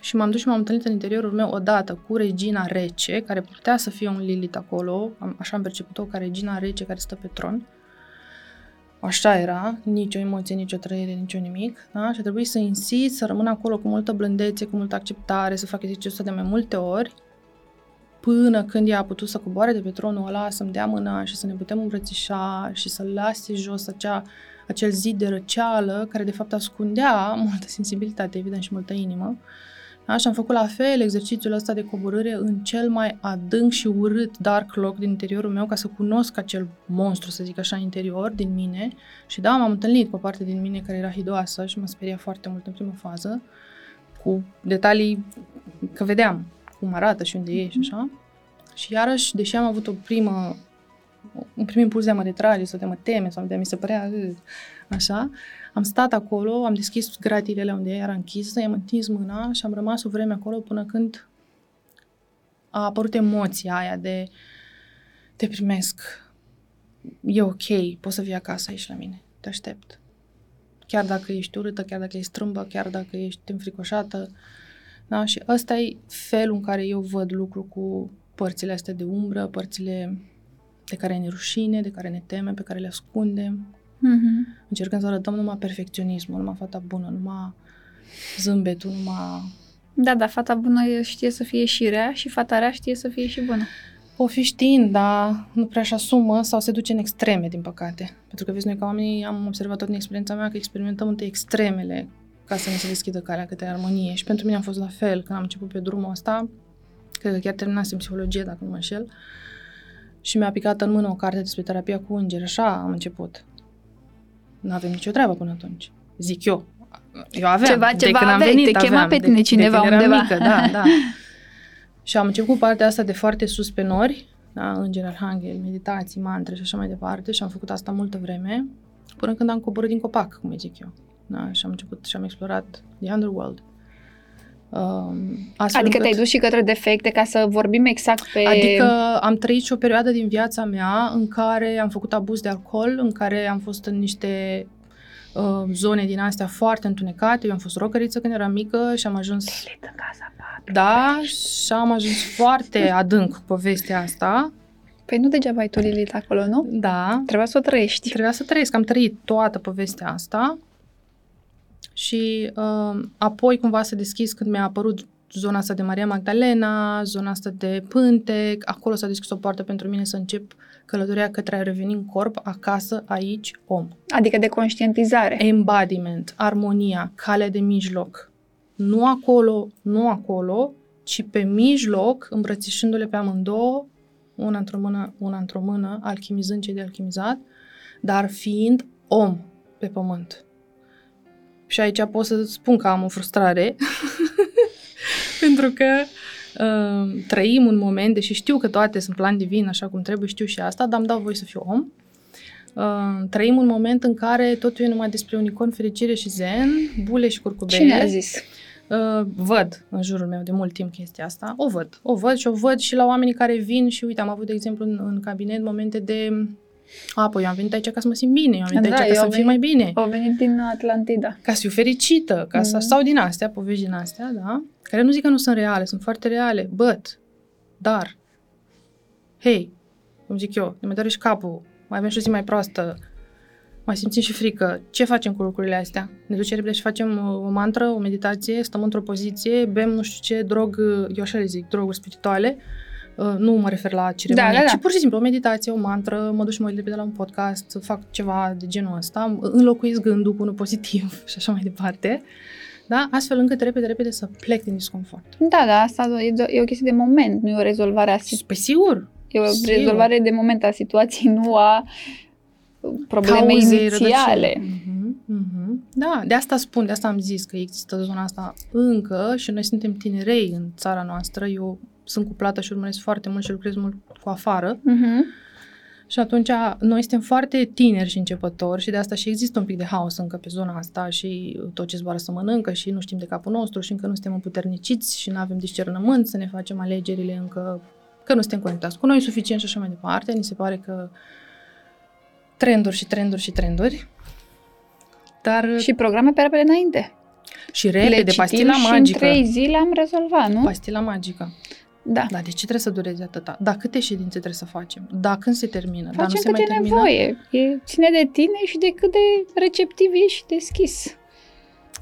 și m-am dus și m-am întâlnit în interiorul meu odată cu regina rece, care putea să fie un Lilith acolo, am, așa am perceput-o ca regina rece care stă pe tron. Așa era, nicio emoție, nicio trăire, nicio nimic, da? Și a trebuit să insist, să rămân acolo cu multă blândețe, cu multă acceptare, să fac exercițiul ăsta de mai multe ori, până când ea a putut să coboare de pe tronul ăla, să-mi dea mâna și să ne putem îmbrățișa și să lase jos acea, acel zid de răceală care de fapt ascundea multă sensibilitate, evident, și multă inimă. Așa am făcut la fel exercițiul ăsta de coborâre în cel mai adânc și urât dark loc din interiorul meu ca să cunosc acel monstru, să zic așa, interior din mine. Și da, m-am întâlnit cu o parte din mine care era hidoasă și mă speria foarte mult în prima fază, cu detalii că vedeam cum arată și unde e și așa. Și iarăși, deși am avut o primă, un prim impuls de a mă retrage sau de a mă teme sau de a mi se părea așa, am stat acolo, am deschis gratilele unde era închisă, i-am întins mâna și am rămas o vreme acolo până când a apărut emoția aia de te primesc, e ok, poți să vii acasă aici la mine, te aștept. Chiar dacă ești urâtă, chiar dacă ești strâmbă, chiar dacă ești înfricoșată. Da? Și ăsta e felul în care eu văd lucru cu părțile astea de umbră, părțile de care ne rușine, de care ne temem, pe care le ascundem, Mm-hmm. Încercăm să arătăm numai perfecționismul, numai fata bună, numai zâmbetul, numai... Da, dar fata bună știe să fie și rea și fata rea știe să fie și bună. O fi știind, dar nu prea și asumă sau se duce în extreme, din păcate. Pentru că, vezi, noi ca oamenii am observat tot din experiența mea că experimentăm întâi extremele ca să ne se deschidă calea către armonie. Și pentru mine a fost la fel când am început pe drumul ăsta, cred că chiar terminasem psihologie, dacă nu mă înșel, și mi-a picat în mână o carte despre terapia cu îngeri. Așa am început. Nu avem nicio treabă până atunci. Zic eu. Eu aveam. Ceva, de ceva când am aveai, venit, te chema aveam. pe tine de, cineva de când undeva. Eram mică, da, da. și am început cu partea asta de foarte sus pe nori, da, înger, arhanghel, meditații, mantre și așa mai departe și am făcut asta multă vreme, până când am coborât din copac, cum îi zic eu. Da, și am început și am explorat the underworld. Um, astfel Adică încât- te-ai dus și către defecte ca să vorbim exact pe... Adică am trăit și o perioadă din viața mea în care am făcut abuz de alcool, în care am fost în niște uh, zone din astea foarte întunecate. Eu am fost rocăriță când eram mică și am ajuns... în casa patru. Da, și am ajuns foarte adânc cu povestea asta. Păi nu degeaba ai tu Lilith acolo, nu? Da, Trebuia să o trăiești. trebuia să trăiesc. Am trăit toată povestea asta și uh, apoi cumva s-a deschis când mi-a apărut zona asta de Maria Magdalena, zona asta de Pântec, acolo s-a deschis o poartă pentru mine să încep călătoria către a reveni în corp, acasă, aici, om. Adică de conștientizare. Embodiment, armonia, calea de mijloc. Nu acolo, nu acolo, ci pe mijloc, îmbrățișându-le pe amândouă, una într-o mână, una într-o mână, alchimizând ce de alchimizat, dar fiind om pe pământ. Și aici pot să spun că am o frustrare, pentru că uh, trăim un moment, deși știu că toate sunt plan divin, așa cum trebuie, știu și asta, dar îmi dau voie să fiu om. Uh, trăim un moment în care totul e numai despre unicorn, fericire și zen, bule și curcubele. Cine a zis? Uh, văd în jurul meu de mult timp chestia asta. O văd. O văd și o văd și la oamenii care vin și uite, am avut, de exemplu, în, în cabinet momente de a, păi eu am venit aici ca să mă simt bine, eu am venit Da, aici ca eu să am fiu mai venit- bine, Au venit din Atlantida. ca să fiu fericită, ca să, Mhm. sau din astea, povești din astea, da? Care nu zic că nu sunt reale, sunt foarte reale, but, dar, hei, cum zic eu, ne mai doare și capul, mai avem și o zi mai proastă, mai simțim și frică. Ce facem cu lucrurile astea? Ne ducem repede și facem uh, o mantră, o meditație, stăm într-o poziție, bem nu știu ce drog, uh, eu așa le zic, droguri spirituale, Uh, nu mă refer la ceremonie, Da, da, da. ci pur și simplu o meditație, o mantră, mă duc și mă uit repede la un podcast, fac ceva de genul ăsta, înlocuiesc gândul cu unul pozitiv și așa mai departe, da? astfel încât repede, repede să plec din disconfort. Da, da, asta e, de- e o chestie de moment, nu e o rezolvare a Și situației. pe sigur, E o sigur. rezolvare de moment a situației, nu a problemei cauzei, inițiale. rădăcini. Mhm, mhm. Da, de asta spun, de asta am zis că există zona asta încă și noi suntem tinerei în țara noastră. Eu sunt cuplată și urmăresc foarte mult și lucrez mult cu afară. Mhm. Și atunci noi suntem foarte tineri și începători și de asta și există un pic de haos încă pe zona asta și tot ce zboară să mănâncă și nu știm de capul nostru și încă nu suntem împuterniciți și nu avem discernământ să ne facem alegerile încă, că nu suntem conectați cu noi suficient și așa mai departe. Ni se pare că trenduri și trenduri și trenduri. Dar Și programe pe repede înainte. și Le repede, citim pastila și magică. în trei zile am rezolvat, nu? Pastila magică. Da. Da, de ce trebuie să dureze atâta? Da, câte ședințe trebuie să facem? Da, când se termină? da, nu Facem se cât mai e termină? nevoie. E, ține de tine și de cât de receptiv ești și deschis.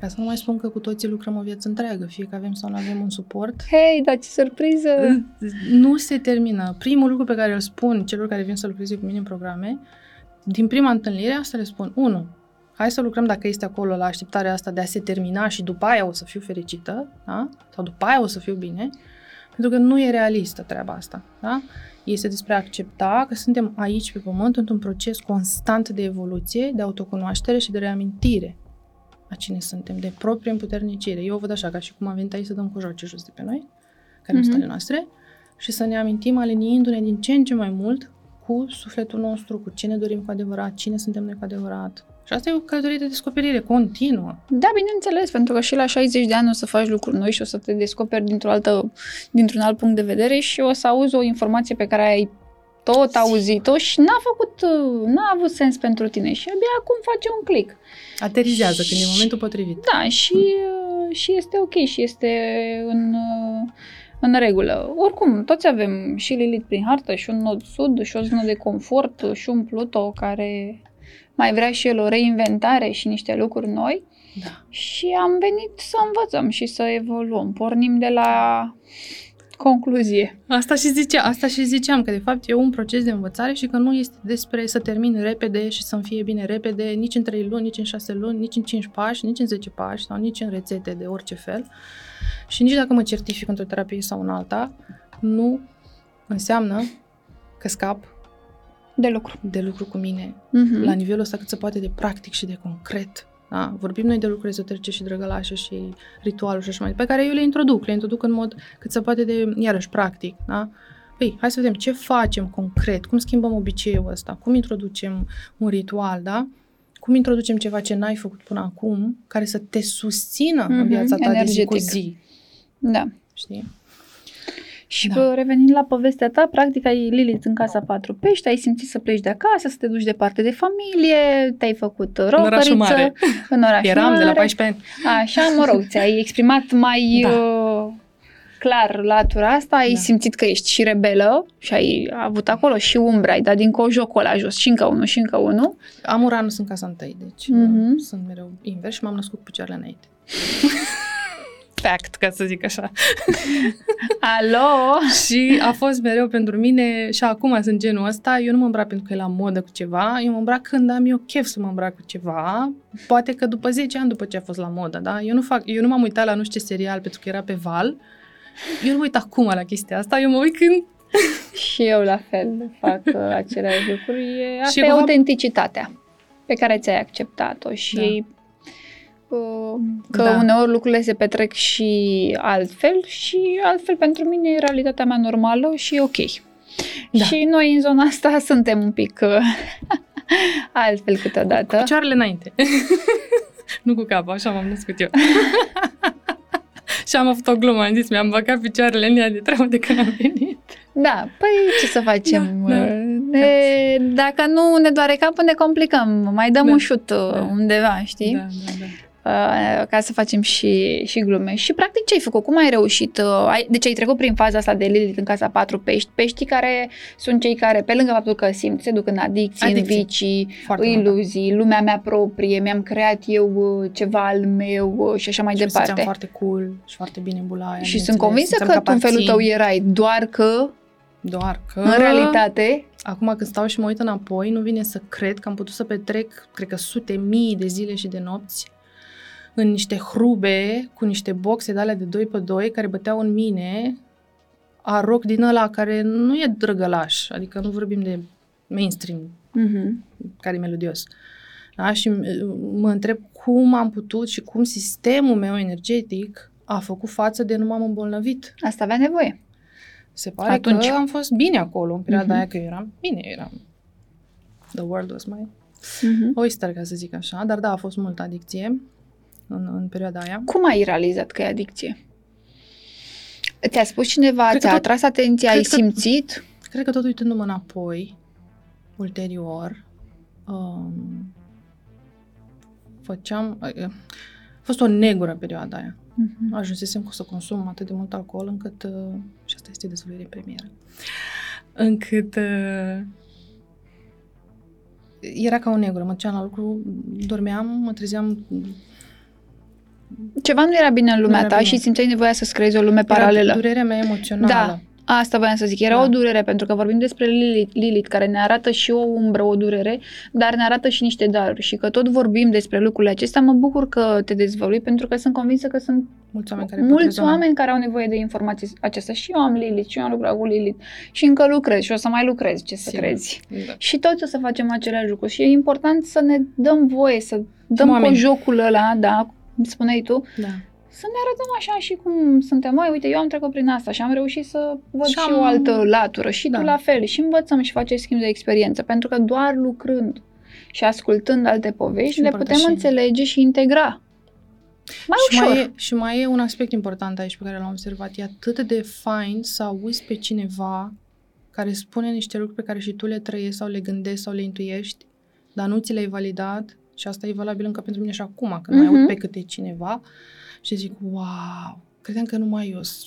Ca să nu mai spun că cu toții lucrăm o viață întreagă, fie că avem sau nu avem un suport. Hei, dar ce surpriză! Nu se termină. Primul lucru pe care îl spun celor care vin să lucreze cu mine în programe, din prima întâlnire, asta le spun. Unu, hai să lucrăm dacă este acolo la așteptarea asta de a se termina și după aia o să fiu fericită, da? sau după aia o să fiu bine, pentru că nu e realistă treaba asta. Da? Este despre a accepta că suntem aici pe pământ într-un proces constant de evoluție, de autocunoaștere și de reamintire a cine suntem, de proprie împuternicire. Eu o văd așa, ca și cum am venit aici să dăm cu joace jos de pe noi, care mm-hmm. sunt ale noastre, și să ne amintim aliniindu-ne din ce în ce mai mult cu sufletul nostru, cu ce ne dorim cu adevărat, cine suntem noi cu adevărat. Și asta e o călătorie de descoperire continuă. Da, bineînțeles, pentru că și la 60 de ani o să faci lucruri noi și o să te descoperi dintr-o altă, dintr-un alt punct de vedere și o să auzi o informație pe care ai tot auzit-o și n-a făcut, n-a avut sens pentru tine și abia acum face un click. Aterizează și, când e momentul potrivit. Da, și, și este ok și este în, în regulă. Oricum, toți avem și Lilith prin hartă, și un nod sud, și o zonă de confort, și un Pluto care mai vrea și el o reinventare și niște lucruri noi. Da. Și am venit să învățăm și să evoluăm. Pornim de la concluzie. Asta și, zicea, asta și ziceam, că de fapt e un proces de învățare și că nu este despre să termin repede și să-mi fie bine repede, nici în 3 luni, nici în 6 luni, nici în 5 pași, nici în 10 pași sau nici în rețete de orice fel. Și nici dacă mă certific într-o terapie sau în alta, nu înseamnă că scap de lucru. De lucru cu mine, Mm-hmm. la nivelul ăsta cât se poate de practic și de concret. Da? Vorbim noi de lucruri ezoterice și drăgălașe și ritualuri și așa mai departe, pe care eu le introduc, le introduc în mod cât se poate de, iarăși, practic. Da? Păi, hai să vedem ce facem concret, cum schimbăm obiceiul ăsta, cum introducem un ritual, da? Cum introducem ceva ce n-ai făcut până acum, care să te susțină mm-hmm, în Mhm, viața ta de zi cu energetic. zi. Da. Știi? Și Da. da. revenind la povestea ta, practic ai Lilith în casa patru pești, ai simțit să pleci de acasă, să te duci departe de familie, te-ai făcut orașul rocăriță. mare. În orașul Eram mare. de la 14 ani. Așa, mă rog, ți-ai exprimat mai Da. uh, clar latura asta, ai Da. simțit că ești și rebelă și ai avut acolo și umbra, ai dat din cojocul la jos și încă unul și încă unul. Am Uranus în casa întâi, deci Mhm. uh, sunt mereu invers și m-am născut cu picioarele înainte. Fact, ca să zic așa. Alo? și a fost mereu pentru mine și acum sunt genul ăsta, eu nu mă îmbrac pentru că e la modă cu ceva, eu mă îmbrac când am eu chef să mă îmbrac cu ceva, poate că după 10 ani după ce a fost la modă, da? Eu nu, fac, eu nu m-am uitat la nu știu ce serial pentru că era pe val, eu nu mă uit acum la chestia asta, eu mă uit când... Și eu la fel fac uh, aceleași lucruri. E- Asta Și e cumva- autenticitatea pe care ți-ai acceptat-o și uh, că Da. uneori lucrurile se petrec și altfel și altfel pentru mine e realitatea mea normală și e ok. Da. Și noi în zona asta suntem un pic uh, altfel câteodată. Picioarele înainte. nu cu capul, așa m-am născut eu. și am avut o glumă, am zis, mi-am băgat picioarele în ea de treabă de când am venit. Da, păi ce să facem? Da, da. Ne, dacă nu ne doare capul, ne complicăm. Mai dăm Da. un șut uh, Da. undeva, știi? Da, da, da. Uh, ca să facem și, și glume. Și practic ce ai făcut? Cum ai reușit? Uh, ai, deci ai trecut prin faza asta de Lilith în casa patru pești. Peștii care sunt cei care, pe lângă faptul că simt, se duc în adicții, Adicții. în vicii, Foarte iluzii, lumea mea proprie, mi-am creat eu uh, ceva al meu uh, și așa mai și mă simțeam departe. foarte cool și foarte bine în bula aia. Și bineînțeles. sunt convinsă Simțeam că tu în felul tău aparțin. erai, doar că, Doar că... în realitate, Acum când stau și mă uit înapoi, nu vine să cred că am putut să petrec, cred că sute mii de zile și de nopți în niște hrube, cu niște boxe de alea de 2 pe 2 care băteau în mine a rock din ăla care nu e drăgălaș, adică nu vorbim de mainstream, uh-huh. care e melodios. Da? Și uh, mă întreb cum am putut și cum sistemul meu energetic a făcut față de nu m-am îmbolnăvit. asta avea nevoie. Se pare Atunci. că am fost bine acolo în perioada Mhm. aia, că eu eram bine, eu eram the world was my Uh-huh. oyster, ca să zic așa, dar da, a fost multă adicție în, în perioada aia. Cum ai realizat că e adicție? Ți-a spus cineva, Cred că ți-a tot- atras atenția, ai cred că- simțit? Cred că tot uitându-mă înapoi, ulterior, um, făceam... A fost o negură perioada aia. Mhm. Ajunsesem cu să consum atât de mult alcool încât, uh, și asta este dezvăluire în premieră, încât uh, era ca o negură. Mă duceam la lucru, dormeam, mă trezeam Ceva nu era bine în lumea Nu era ta bine. și simțeai nevoia să-ți creezi o lume paralelă. Era durerea mea emoțională. Da. Asta voiam să zic, era Da. o durere, pentru că vorbim despre Lilith, Lilith, care ne arată și o umbră, o durere, dar ne arată și niște daruri. Și că tot vorbim despre lucrurile acestea, mă bucur că te dezvălui, pentru că sunt convinsă că sunt Mulți oameni care pot mulți rezona. oameni care au nevoie de informații acestea. Și eu am Lilith, și eu am lucrat cu Lilith, și încă lucrez, și o să mai lucrez, ce să Sigur. crezi. Da. Și toți o să facem același lucru. Și e important să ne dăm voie, să dăm oameni. cu jocul ăla, da, cum spuneai tu, Da. să ne arătăm așa și cum suntem. Mai uite, eu am trecut prin asta și am reușit să văd Și și, am- o altă latură și Da. tu la fel. Și învățăm și facem schimb de experiență. Pentru că doar lucrând și ascultând alte povești Și le putem împărtășind. înțelege și integra. Mai și, ușor. mai e, și mai e un aspect important aici pe care l-am observat. E atât de fain să auzi pe cineva care spune niște lucruri pe care și tu le trăiești sau le gândești sau le intuiești, dar nu ți le-ai validat și asta e valabil încă pentru mine și acum, când mai Mhm. aud pe câte cineva și zic, wow, credeam că numai eu s-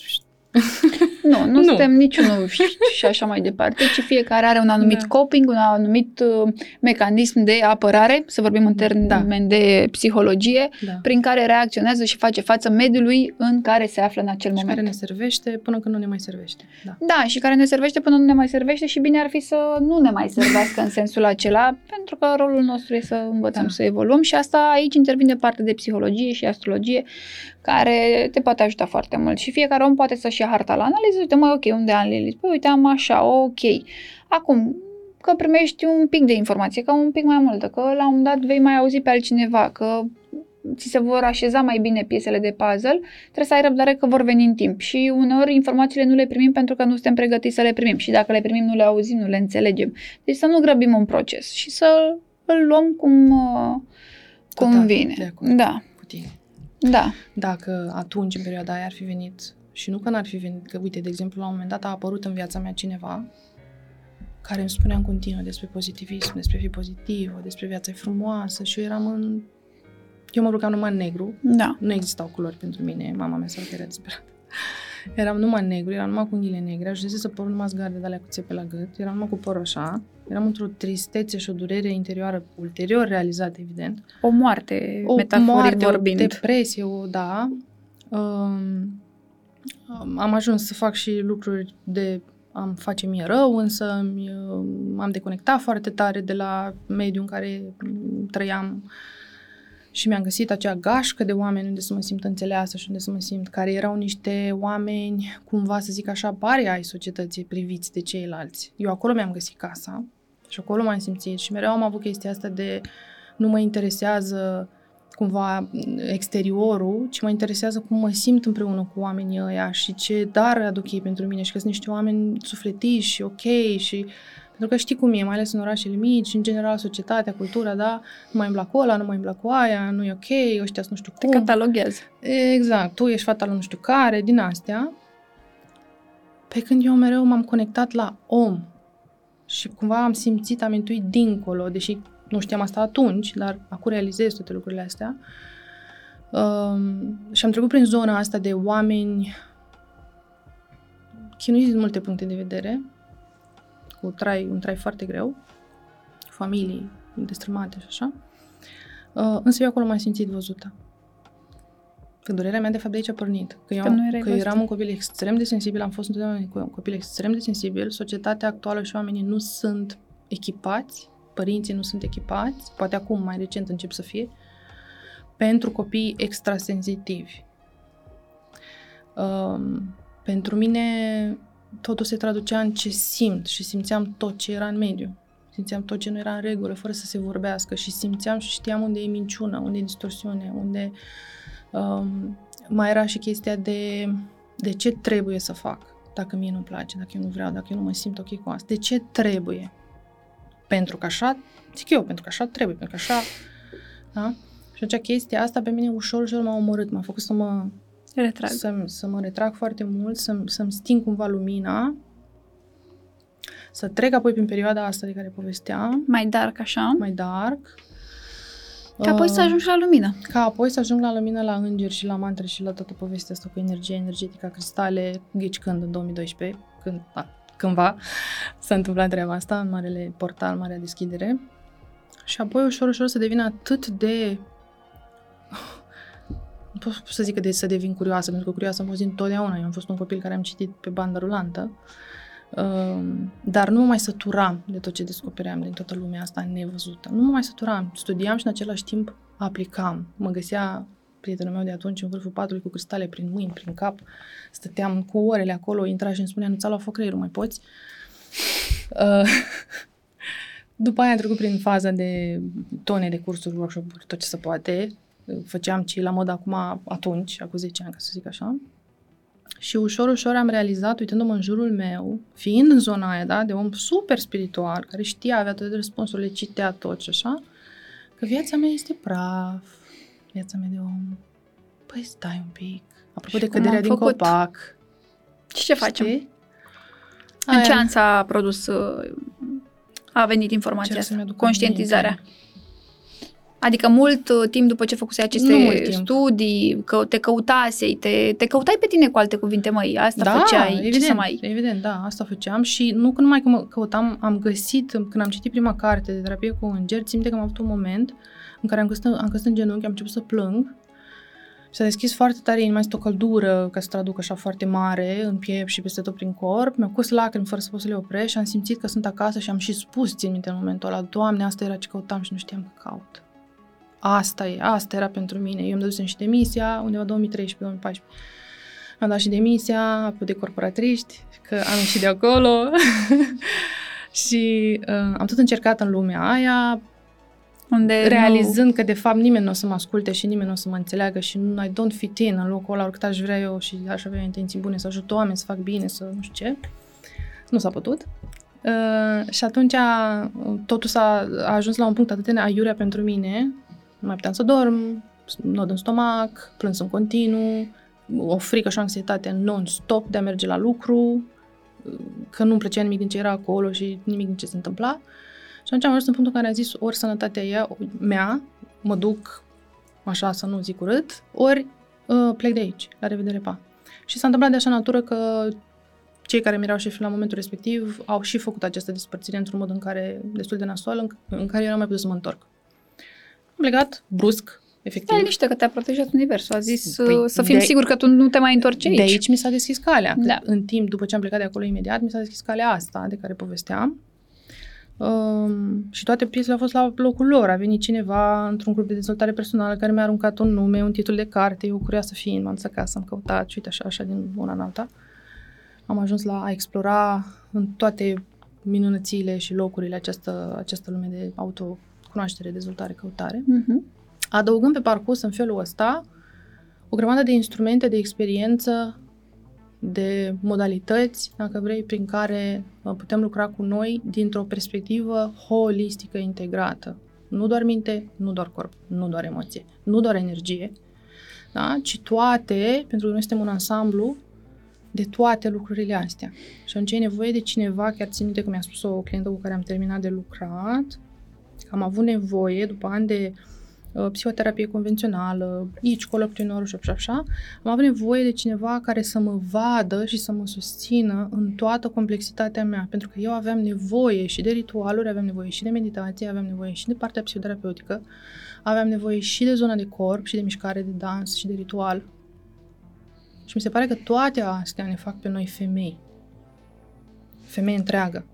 Nu, nu, Nu. suntem niciunul și, și așa mai departe, ci fiecare are un anumit Da. coping, un anumit uh, mecanism de apărare, să vorbim în termen Da. de psihologie, da. prin care reacționează și face față mediului în care se află în acel și moment. care ne servește până când nu ne mai servește. Da. Da, și care ne servește până nu ne mai servește și bine ar fi să nu ne mai servească în sensul acela, pentru că rolul nostru e să învățăm Da. să evoluăm și asta aici intervine parte de psihologie și astrologie, care te poate ajuta foarte mult. Și fiecare om poate să-și ia harta la analiză, uite, mai ok, unde am Lilith? Păi uite, am așa, ok. Acum, că primești un pic de informație, că un pic mai multă, că la un moment dat vei mai auzi pe altcineva, că ți se vor așeza mai bine piesele de puzzle, trebuie să ai răbdare că vor veni în timp. Și uneori informațiile nu le primim pentru că nu suntem pregătiți să le primim. Și dacă le primim, nu le auzim, nu le înțelegem. Deci să nu grăbim un proces și să îl luăm cum, uh, cum Total, de vine. acord. Da, Cu tine. Da. Dacă atunci, în perioada aia, ar fi venit și nu că n-ar fi venit, că uite, de exemplu, la un moment dat a apărut în viața mea cineva care îmi spunea în continuu despre pozitivism, despre fi pozitivă, despre viața e frumoasă și eu eram în... Eu mă rugam numai în negru, Da. nu existau culori pentru mine, mama mea s-a era disperată. Eram numai în negru, eram numai cu unghiile negre, ajunsese să porun numai zgarde de alea cu țepe la gât, eram numai cu părul așa, eram într-o tristețe și o durere interioară, ulterior realizată, evident, O moarte, o metaforic moarte, vorbind. o depresie, o, da. Um, am ajuns să fac și lucruri de am face mie rău, însă mi- m-am deconectat foarte tare de la mediul în care m, trăiam și mi-am găsit acea gașcă de oameni unde să mă simt înțeleasă și unde să mă simt, care erau niște oameni, cumva să zic așa, pare ai societății priviți de ceilalți. Eu acolo mi-am găsit casa și acolo m-am simțit și mereu am avut chestia asta de nu mă interesează cumva exteriorul, ci mă interesează cum mă simt împreună cu oamenii ăia și ce dar aduc ei pentru mine și că sunt niște oameni sufletiși și ok și pentru că știi cum e, mai ales în orașele mici, în general societatea, cultura, da, nu mai îmi plac ăla, nu mai îmi plac cu aia, nu e ok, ăștia sunt nu știu Te cum. cataloghează. Exact, tu ești fata lui nu știu care, din astea. Pe când eu mereu m-am conectat la om și cumva am simțit, am intuit dincolo, deși nu știam asta atunci, dar acum realizez toate lucrurile astea. Um, și am trecut prin zona asta de oameni chinuiți din multe puncte de vedere, cu trai, un trai foarte greu, familii destrămate și așa. Uh, însă eu acolo m-am simțit văzută. Că durerea mea, de fapt, de aici a pornit. Că, eu, Că nu erai că văzută. eram un copil extrem de sensibil, am fost întotdeauna un copil extrem de sensibil. Societatea actuală și oamenii nu sunt echipați, părinții nu sunt echipați, poate acum, mai recent, încep să fie, pentru copii extrasenzitivi. Um, pentru mine, totul se traducea în ce simt și simțeam tot ce era în mediu. Simțeam tot ce nu era în regulă, fără să se vorbească și simțeam și știam unde e minciună, unde e distorsiune, unde um, mai era și chestia de de ce trebuie să fac dacă mie nu-mi place, dacă eu nu vreau, dacă eu nu mă simt ok cu asta. De ce trebuie? Pentru că așa, zic eu, pentru că așa trebuie, pentru că așa, da? Și acea chestia asta pe mine ușor, ușor m-a omorât, m-a făcut să mă, Retrag. să, să mă retrag foarte mult, să, să-mi sting cumva lumina, să trec apoi prin perioada asta de care povesteam, Mai dark așa. mai dark. Ca apoi să Uh, ajungi la lumină. ca apoi să ajung la lumină, la îngeri și la mantre și la toată povestea asta cu energia energetică a cristale, ghici când, în 2012, când, a, cândva s-a întâmplat treaba asta în marele portal, marea deschidere. Și apoi ușor, ușor să devină atât de nu pot să zic că de să devin curioasă, pentru că curioasă am fost întotdeauna. Eu am fost un copil care am citit pe bandă rulantă. Uh, dar nu mă mai săturam de tot ce descopeream din toată lumea asta nevăzută. Nu mă mai săturam. Studiam și în același timp aplicam. Mă găsea prietenul meu de atunci în vârful patului cu cristale prin mâini, prin cap. Stăteam cu orele acolo, intra și îmi spunea, nu ți-a luat foc creierul, mai poți? Uh, după aia am trecut prin faza de tone de cursuri, workshop-uri, tot ce se poate. Făceam ce la mod acum, atunci, acum 10 ani, ca să zic așa. Și ușor, ușor am realizat, uitându-mă în jurul meu, fiind în zona aia, da, de om super spiritual, care știa, avea toate răspunsurile, citea tot și așa, că viața mea este praf, viața mea de om. Păi stai un pic. Apropo Și de cum căderea am din făcut? copac. Și ce facem? Știi? În ce Aia. an s-a produs, uh, a venit informația Încerc asta, să-mi aduc conștientizarea? aminte. Adică mult uh, timp după ce făcuse aceste Nu mult timp. studii, că te căutasei, te, te căutai pe tine cu alte cuvinte, măi, asta da, făceai, evident, ce să mai... evident, da, asta făceam și nu că numai că mă căutam, am găsit, când am citit prima carte de terapie cu îngeri, țin minte că am avut un moment în care am căzut, în- am căzut în genunchi, am început să plâng și s-a deschis foarte tare inima, este o căldură, ca să traduc așa foarte mare, în piept și peste tot prin corp. Mi-au cus lacrimi fără să pot să le opresc și am simțit că sunt acasă și am și spus, țin minte în momentul ăla, Doamne, asta era ce căutam și nu știam că caut. Asta e, asta era pentru mine. Eu îmi dădusem și demisia, undeva 2013-2014. Am dat și demisia, apoi de corporatriști, că am ieșit de acolo. și uh, am tot încercat în lumea aia, Unde realizând că de fapt nimeni nu o să mă asculte și nimeni nu o să mă înțeleagă și nu I don't fit in în locul ăla, oricât aș vrea eu și aș avea intenții bune să ajut oameni, să fac bine, să nu știu ce. Nu s-a putut. Uh, și atunci uh, totul s-a a ajuns la un punct atât de aiurea pentru mine, nu mai puteam să dorm, nod în stomac, plâns în continuu, o frică și o anxietate non-stop de a merge la lucru, că nu-mi plăcea nimic din ce era acolo și nimic din ce se întâmpla. Și atunci am ajuns în punctul în care am zis ori sănătatea ea, mea, mă duc așa să nu zic urât, ori uh, plec de aici, la revedere, pa. Și s-a întâmplat de așa natură că cei care mi erau șefi la momentul respectiv au și făcut această despărțire într-un mod în care, destul de nasol, în, în care eu nu mai putut să mă întorc. Am plecat brusc, efectiv. Ai niște că te-a protejat Universul. A zis Păi, păi, să fim de- siguri că tu nu te mai întorci aici. De aici mi s-a deschis calea. Da. Da. În timp, după ce am plecat de acolo imediat, mi s-a deschis calea asta de care povesteam. Um, și toate piesele au fost la locul lor. A venit cineva într-un grup de dezvoltare personală care mi-a aruncat un nume, un titlu de carte, eu curioasă fiind, m-am dus acasă, am căutat și uite așa, așa din una în alta. Am ajuns la a explora în toate minunățile și locurile această, această lume de autocunoaștere, dezvoltare, căutare Mhm. adăugând pe parcurs în felul ăsta o grămadă de instrumente, de experiență, de modalități, dacă vrei, prin care uh, putem lucra cu noi dintr-o perspectivă holistică, integrată. Nu doar minte, nu doar corp, nu doar emoție, nu doar energie, da? ci toate, pentru că noi suntem un ansamblu de toate lucrurile astea. Și atunci e nevoie de cineva, chiar țin minte că mi-a spus o clientă cu care am terminat de lucrat, că am avut nevoie, după ani de uh, psihoterapie convențională, aici coloctinor și așa, așa, am avut nevoie de cineva care să mă vadă și să mă susțină în toată complexitatea mea, pentru că eu aveam nevoie și de ritualuri, aveam nevoie și de meditație, aveam nevoie și de partea psihoterapeutică, aveam nevoie și de zona de corp și de mișcare, de dans și de ritual. Și mi se pare că toate astea ne fac pe noi femei. Femeie întreagă.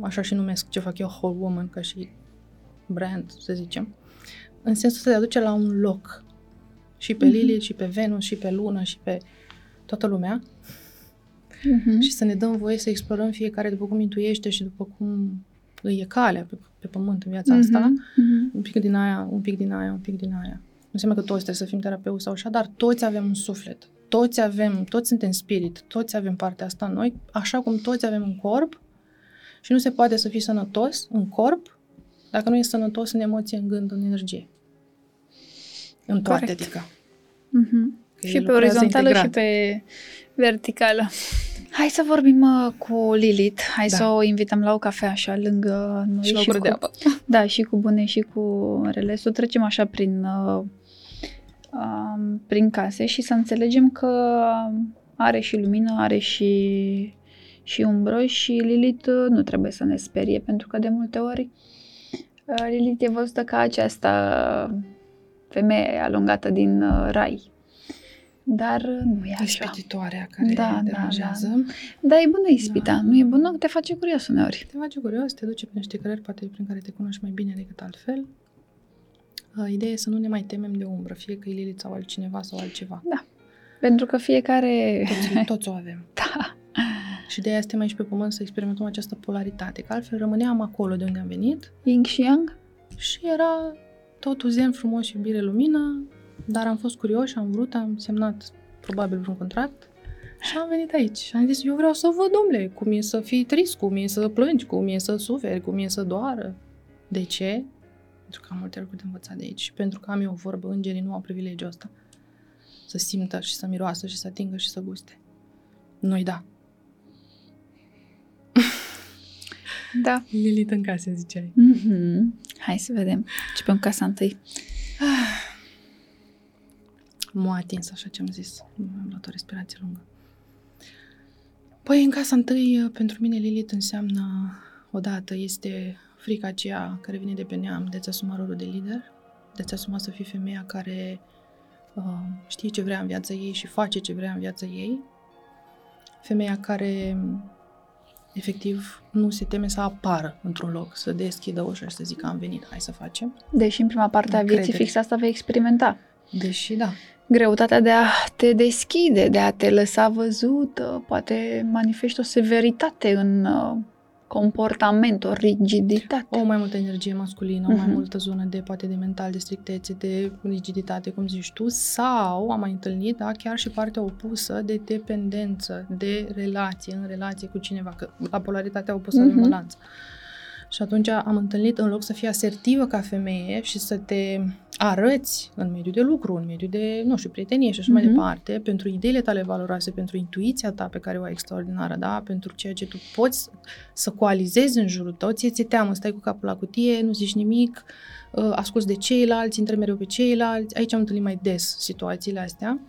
Așa și numesc ce fac eu whole woman, ca și brand, să zicem. În sensul să te aduce la un loc. Și pe Mhm. Lilith, și pe Venus, și pe Lună, și pe toată lumea. Mhm. Și să ne dăm voie să explorăm fiecare după cum intuiește și după cum îi e calea pe, pe pământ în viața asta. Mhm. Mhm. Un pic din aia, un pic din aia, un pic din aia. Nu înseamnă că toți trebuie să fim terapeuți sau așa, dar toți avem un suflet. Toți avem, toți suntem spirit, toți avem partea asta în noi, așa cum toți avem un corp și nu se poate să fii sănătos în corp dacă nu e sănătos în emoție, în gând, în energie. În toate, Corect. adică. Mhm. Că Și el pe lucrează orizontală și integrat. pe verticală. Hai să vorbim uh, cu Lilith. Hai Da. să o invităm la o cafea așa lângă noi Și la o gură cu, de apă. Da, și cu bune și cu rele. Să o trecem așa prin, uh, um, prin case și să înțelegem că are și lumină, are și, și umbră și Lilith uh, nu trebuie să ne sperie pentru că de multe ori uh, Lilith e văzută ca aceasta femeia alungată din uh, rai. Dar uh, nu e așa. Ispititoarea care Da, da, deranjează. Da, e bună ispita. Da. Nu e bună? Te face curios uneori. Te face curios, te duce prin niște cărări poate prin care te cunoști mai bine decât altfel. Uh, Ideea e să nu ne mai temem de umbră, fie că e Lilith sau altcineva sau altceva. Pentru că fiecare... Toți, toți o avem. Da. Și de aia suntem aici pe pământ să experimentăm această polaritate, că altfel rămâneam acolo de unde am venit Ying și Yang? și era totul zen, frumos, iubire, lumină, dar am fost curioși, am vrut, am semnat probabil vreun contract și am venit aici. Și am zis, eu vreau să văd, domnule, cum e să fii trist, cum e să plângi, cum e să suferi, cum e să doară. De ce? Pentru că am multe lucruri de învățat de aici și pentru că am eu o vorbă, îngerii nu au privilegiul ăsta. Să simtă și să miroasă și să atingă și să guste. Noi da. Da. Lilith în casă, ziceai. Mm-hmm. Hai să vedem. Începem casa întâi. M-a atins așa ce am zis. Am luat o respirație lungă. Păi, în casa întâi, pentru mine Lilith înseamnă, odată, este frica aceea care vine de pe neam de a-ți asuma rolul de lider, de a-ți asuma să fii femeia care uh, știe ce vrea în viața ei și face ce vrea în viața ei. Femeia care efectiv nu se teme să apară într-un loc, să deschidă ușa și să zică am venit, hai să facem. Deși în prima parte a vieții Încredere. fix asta vei experimenta. Deși, da, Greutatea de a te deschide, de a te lăsa văzută, poate manifesti o severitate în uh, comportament, o rigiditate. o mai multă energie masculină, o mai Mhm. multă zonă de poate de mental, de strictețe, de rigiditate, cum zici tu, sau am mai întâlnit, da, chiar și partea opusă de dependență, de relație, în relație cu cineva, că la polaritatea opusă avem Mhm. balanță. Și atunci am întâlnit, în loc să fii asertivă ca femeie și să te arăți în mediul de lucru, în mediul de, nu știu, prietenie și așa mai Mhm. departe, pentru ideile tale valoroase, pentru intuiția ta pe care o ai extraordinară, da? pentru ceea ce tu poți să coalizezi în jurul tău, ție ți-e teamă, stai cu capul la cutie, nu zici nimic, uh, asculți de ceilalți, intră mereu pe ceilalți. Aici am întâlnit mai des situațiile astea.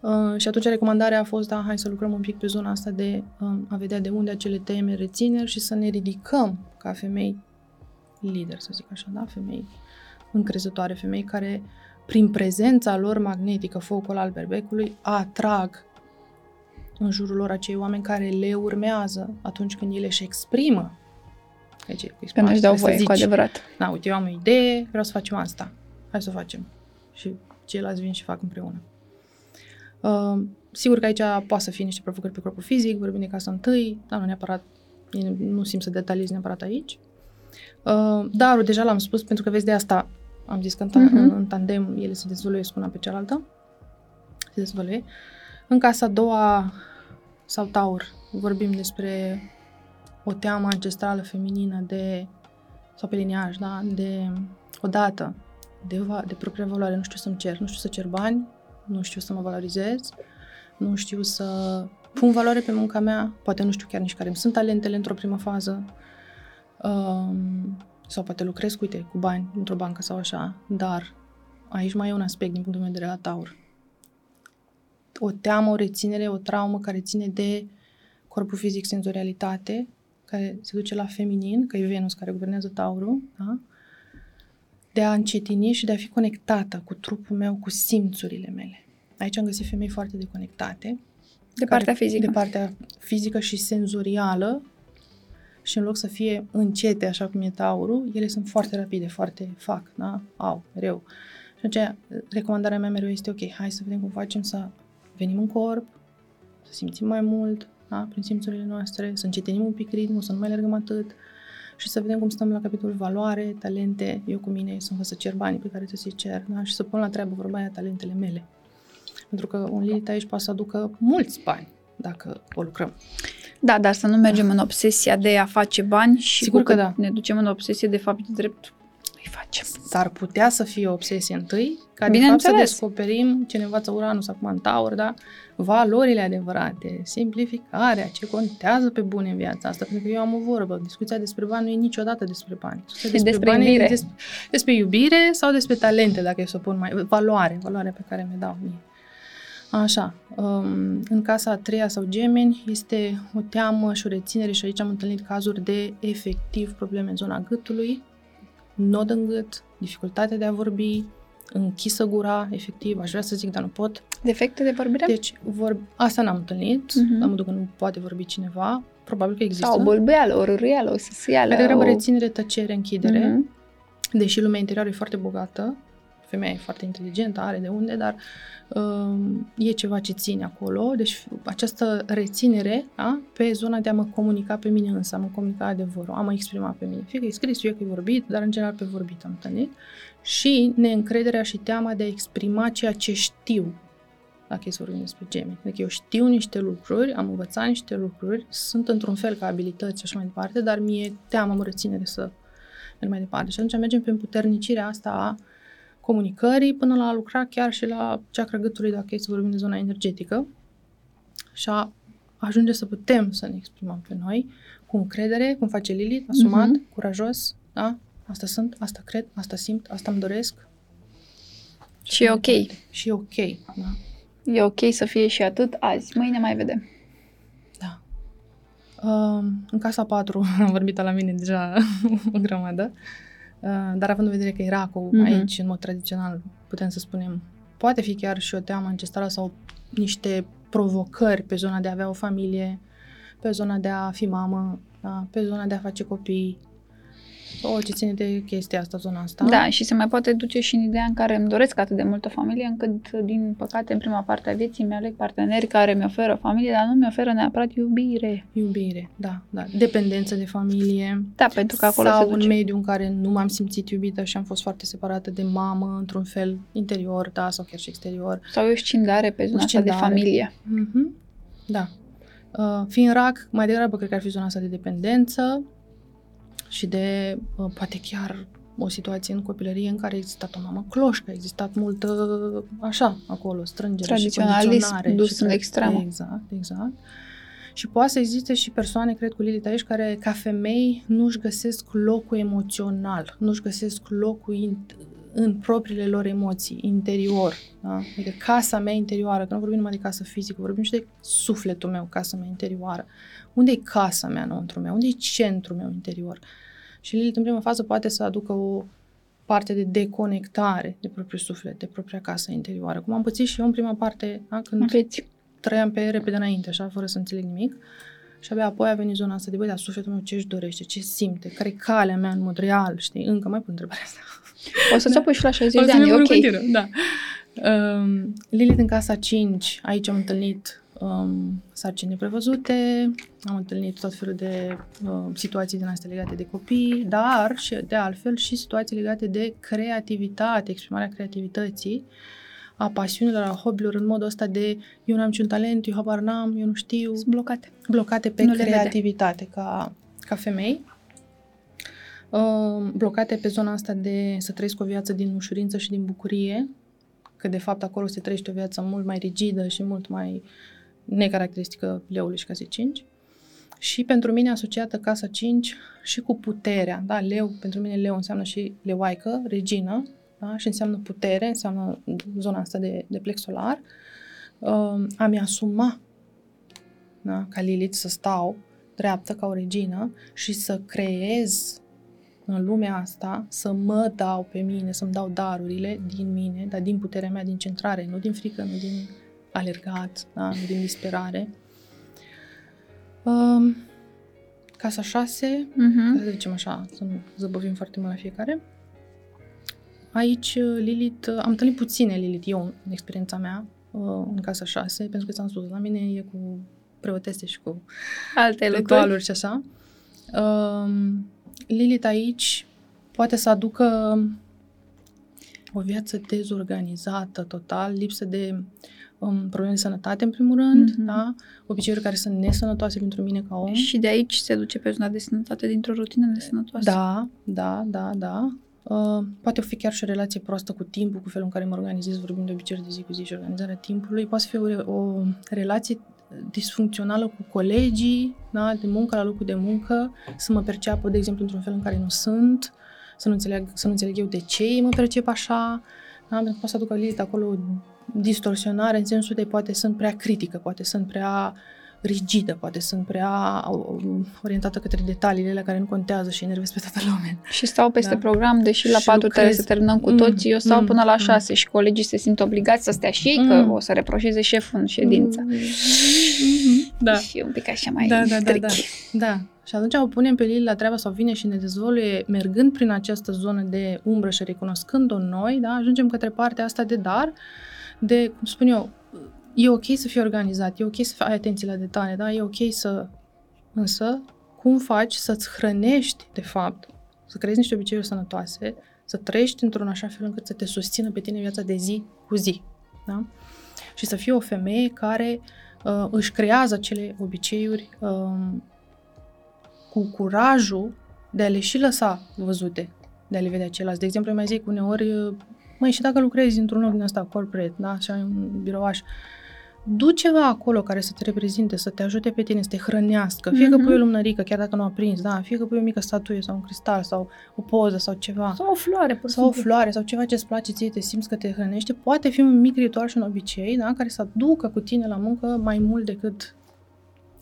Uh, și atunci recomandarea a fost, da, hai să lucrăm un pic pe zona asta de um, a vedea de unde acele teme, rețineri și să ne ridicăm ca femei lider, să zic așa, da? Femei încrezătoare, femei care prin prezența lor magnetică, focul al berbecului, atrag în jurul lor acei oameni care le urmează atunci când ele își exprimă. Aici, e cu Că nu-și dau să voie, cu zici, adevărat. Da, uite, eu am o idee, vreau să facem asta. Hai să o facem. Și ceilalți vin și fac împreună. Uh, sigur că aici poate să fie niște provocări pe corpul fizic, vorbim de casa întâi, dar nu neapărat, nu simt să detaliez neapărat aici. Uh, darul, deja l-am spus, pentru că vezi de asta am zis că în, ta- Mhm. în, în tandem ele se dezvăluiesc una pe cealaltă. Se dezvăluie. În casa a doua sau taur vorbim despre o teamă ancestrală feminină de sau pe liniaj, da? De odată, de, va, de propria valoare, nu știu să-mi cer, nu știu să cer bani, nu știu să mă valorizez, nu știu să pun valoare pe munca mea, poate nu știu chiar nici care îmi sunt talentele într-o primă fază, um, sau poate lucrez, cu, uite, cu bani într-o bancă sau așa, dar aici mai e un aspect din punctul meu de vedere la taur. O teamă, o reținere, o traumă care ține de corpul fizic, senzorialitate, care se duce la feminin, că e Venus care guvernează taurul, da? De a încetini și de a fi conectată cu trupul meu, cu simțurile mele. Aici am găsit femei foarte deconectate. De care- partea fizică. De partea fizică și senzorială. Și în loc să fie încete, așa cum e taurul, ele sunt foarte rapide, foarte fac, da? Au, mereu. Și atunci, recomandarea mea mereu este, ok, hai să vedem cum facem să venim în corp, să simțim mai mult, da? prin simțurile noastre, să încetinim un pic ritmul, să nu mai alergăm atât și să vedem cum stăm la capitolul valoare, talente, eu cu mine să învăț să cer banii pe care trebuie să-i cer da? și să pun la treabă vorba aia talentele mele. Pentru că un Lilith aici poate să aducă mulți bani dacă o lucrăm. Da, dar să nu mergem în obsesia de a face bani și Sigur cu că cât da. ne ducem în obsesie de fapt de drept îi facem. S-ar putea să fie o obsesie întâi, ca de fapt să Bineînțeles. descoperim ce ne învață Uranus acum în Taur, da? Valorile adevărate, simplificarea, ce contează pe bune în viața asta. Pentru că eu am o vorbă, discuția despre bani nu e niciodată despre bani. Discuția E despre bani iubire. E despre, despre iubire sau despre talente, dacă e să o pun mai... Valoare, valoarea pe care mi-o dau mie. Așa, um, în casa a treia sau gemeni este o teamă și o reținere și aici am întâlnit cazuri de efectiv probleme în zona gâtului, nod în gât, dificultate de a vorbi, închisă gura, efectiv, aș vrea să zic, dar nu pot. Defecte de vorbire? Deci, vor... asta n-am întâlnit, Mhm. am că nu poate vorbi cineva, probabil că există. Sau o bâlbâială, o rârială, o săsâială. Mai degrabă o... reținere, tăcere, închidere, Mhm. deși lumea interioară e foarte bogată, femeia e foarte inteligentă, are de unde, dar um, e ceva ce ține acolo. Deci această reținere da, pe zona de a mă comunica pe mine însă, a mă comunica adevărul, a mă exprima pe mine. Fie că e scris, fie că e vorbit, dar în general pe vorbit am întâlnit. Și neîncrederea și teama de a exprima ceea ce știu, dacă e să vorbim despre gemeni. Adică eu știu niște lucruri, am învățat niște lucruri, sunt într-un fel ca abilități și așa mai departe, dar mie teamă, mă reține de să merg mai departe. Și atunci mergem pe împuternicirea asta a comunicării până la a lucra chiar și la chakra gâtului, dacă e să vorbim de zona energetică și a ajunge să putem să ne exprimăm pe noi cu încredere, cum face Lilith, asumat, Mhm. curajos, da? Asta sunt, asta cred, asta simt, asta îmi doresc. Și e ok. Și e ok, da. E ok să fie și atât azi. Mâine mai vedem. Da. Uh, în casa 4 am vorbit la mine deja o grămadă, uh, dar având în vedere că era cu Mhm. aici, în mod tradițional, putem să spunem, poate fi chiar și o teamă ancestrală sau niște provocări pe zona de a avea o familie, pe zona de a fi mamă, da? pe zona de a face copii, o ce ține de chestia asta, zona asta. Da, și se mai poate duce și în ideea în care îmi doresc atât de multă familie, încât, din păcate, în prima parte a vieții mi aleg parteneri care mi oferă familie, dar nu mi oferă neapărat iubire. Iubire, da, da. Dependență de familie. Da, pentru că acolo sau se duce. un mediu în care nu m-am simțit iubită și am fost foarte separată de mamă, într-un fel interior, da, sau chiar și exterior. Sau e o scindare pe zona asta de scindare. familie. Mhm. Da. Uh, fiind rac, mai degrabă cred că ar fi zona asta de dependență și de, uh, poate chiar o situație în copilărie în care a existat o mamă cloșcă, a existat multă, așa, acolo, strângere și Tradiționalism condiționare. dus și în tra- extremă. Exact, exact. Și poate să existe și persoane, cred, cu Lilith aici, care, ca femei, nu-și găsesc locul emoțional, nu-și găsesc locul in, în propriile lor emoții, interior. Da? Adică casa mea interioară, că nu vorbim numai de casă fizică, vorbim și de sufletul meu, casa mea interioară. Unde e casa mea înăuntru meu? Unde e centrul meu interior? Și Lilith, în prima fază, poate să aducă o parte de deconectare de propriul suflet, de propria casă interioară. Cum am pățit și eu în prima parte, da? când Aveți. trăiam pe repede înainte, așa, fără să înțeleg nimic. Și abia apoi a venit zona asta de, băi, dar sufletul meu ce își dorește, ce simte, care e calea mea în mod real, știi? Încă mai pun întrebarea asta. O să-ți o pui și la 60 O de să ani, ne e pun ok. în continuu, da. Um, Lilith în casa 5, aici am întâlnit um, sarcini neprevăzute, am întâlnit tot felul de um, situații din astea legate de copii, dar și de altfel și situații legate de creativitate, exprimarea creativității, a pasiunilor, a hobby-urilor în modul ăsta de eu n-am niciun talent, eu habar n-am, eu nu știu, Sunt blocate. blocate pe Nu le vede. creativitate ca, ca femei, uh, blocate pe zona asta de să trăiesc o viață din ușurință și din bucurie, că de fapt acolo se trăiește o viață mult mai rigidă și mult mai necaracteristică leului și casei 5. Și pentru mine asociată casa 5 și cu puterea, da, leu, pentru mine leu înseamnă și leoaică, regină, da, și înseamnă putere, înseamnă zona asta de, de plex solar, uh, a-mi asuma da? ca Lilith să stau dreaptă ca o regină și să creez în lumea asta, să mă dau pe mine, să-mi dau darurile din mine, dar din puterea mea, din centrare, nu din frică, nu din alergat, da? nu din disperare. Um, casa 6, Mhm. să zicem așa, să nu zăbovim foarte mult la fiecare. Aici, uh, Lilith, uh, am întâlnit puține Lilith, eu, în experiența mea, uh, în casa 6, pentru că ți-am spus, la mine e cu preoteste și cu Alte lucruri. ritualuri și așa. Um, Lilith aici poate să aducă o viață dezorganizată total, lipsă de um, probleme de sănătate, în primul rând, Mhm. da? obiceiuri care sunt nesănătoase pentru mine ca om. Și de aici se duce pe zona de sănătate dintr-o rutină de sănătoasă. Da, da, da, da. Uh, poate fi chiar și o relație proastă cu timpul, cu felul în care mă organizez, vorbim de obiceiuri de zi cu zi și organizarea timpului. Poate fi o, re- o relație disfuncțională cu colegii, da, de muncă la locul de muncă, să mă perceapă, de exemplu, într-un fel în care nu sunt, să nu înțeleg, să nu înțeleg eu de ce ei mă percep așa, da, pentru că poate să aducă Lilith acolo o distorsionare în sensul de poate sunt prea critică, poate sunt prea rigidă, poate sunt prea orientată către detaliile la care nu contează și enervez pe toată lumea. Și stau peste da. program, deși la și 4 trebuie să terminăm cu mm, toții, eu stau mm, până la 6 mm. și colegii se simt obligați să stea și ei, mm. că o să reproșeze șeful în ședință. Mm. Da. Și un pic așa mai da, da, da, da, da. Și atunci o punem pe Lili la treaba sau vine și ne dezvoluie, mergând prin această zonă de umbră și recunoscând-o noi, da, ajungem către partea asta de dar, de, cum spun eu, e ok să fii organizat, e ok să ai atenție la detalii, da? E ok să... Însă, cum faci să-ți hrănești, de fapt, să creezi niște obiceiuri sănătoase, să trăiești într-un așa fel încât să te susțină pe tine viața de zi cu zi, da? Și să fii o femeie care uh, își creează acele obiceiuri uh, cu curajul de a le și lăsa văzute, de a le vedea ceilalți. De exemplu, mai zic uneori, uh, măi, și dacă lucrezi într-un loc din ăsta corporate, da, așa, un birouaș, du ceva acolo care să te reprezinte, să te ajute pe tine, să te hrănească. Fie mm-hmm. că pui o mhm. lumânărică, chiar dacă nu a prins, da, fie că pui o mică statuie sau un cristal sau o poză sau ceva. Sau o floare, pur Sau o floare sau ceva ce-ți place ție, te simți că te hrănește. Poate fi un mic ritual și un obicei, da, care să aducă cu tine la muncă mai mult decât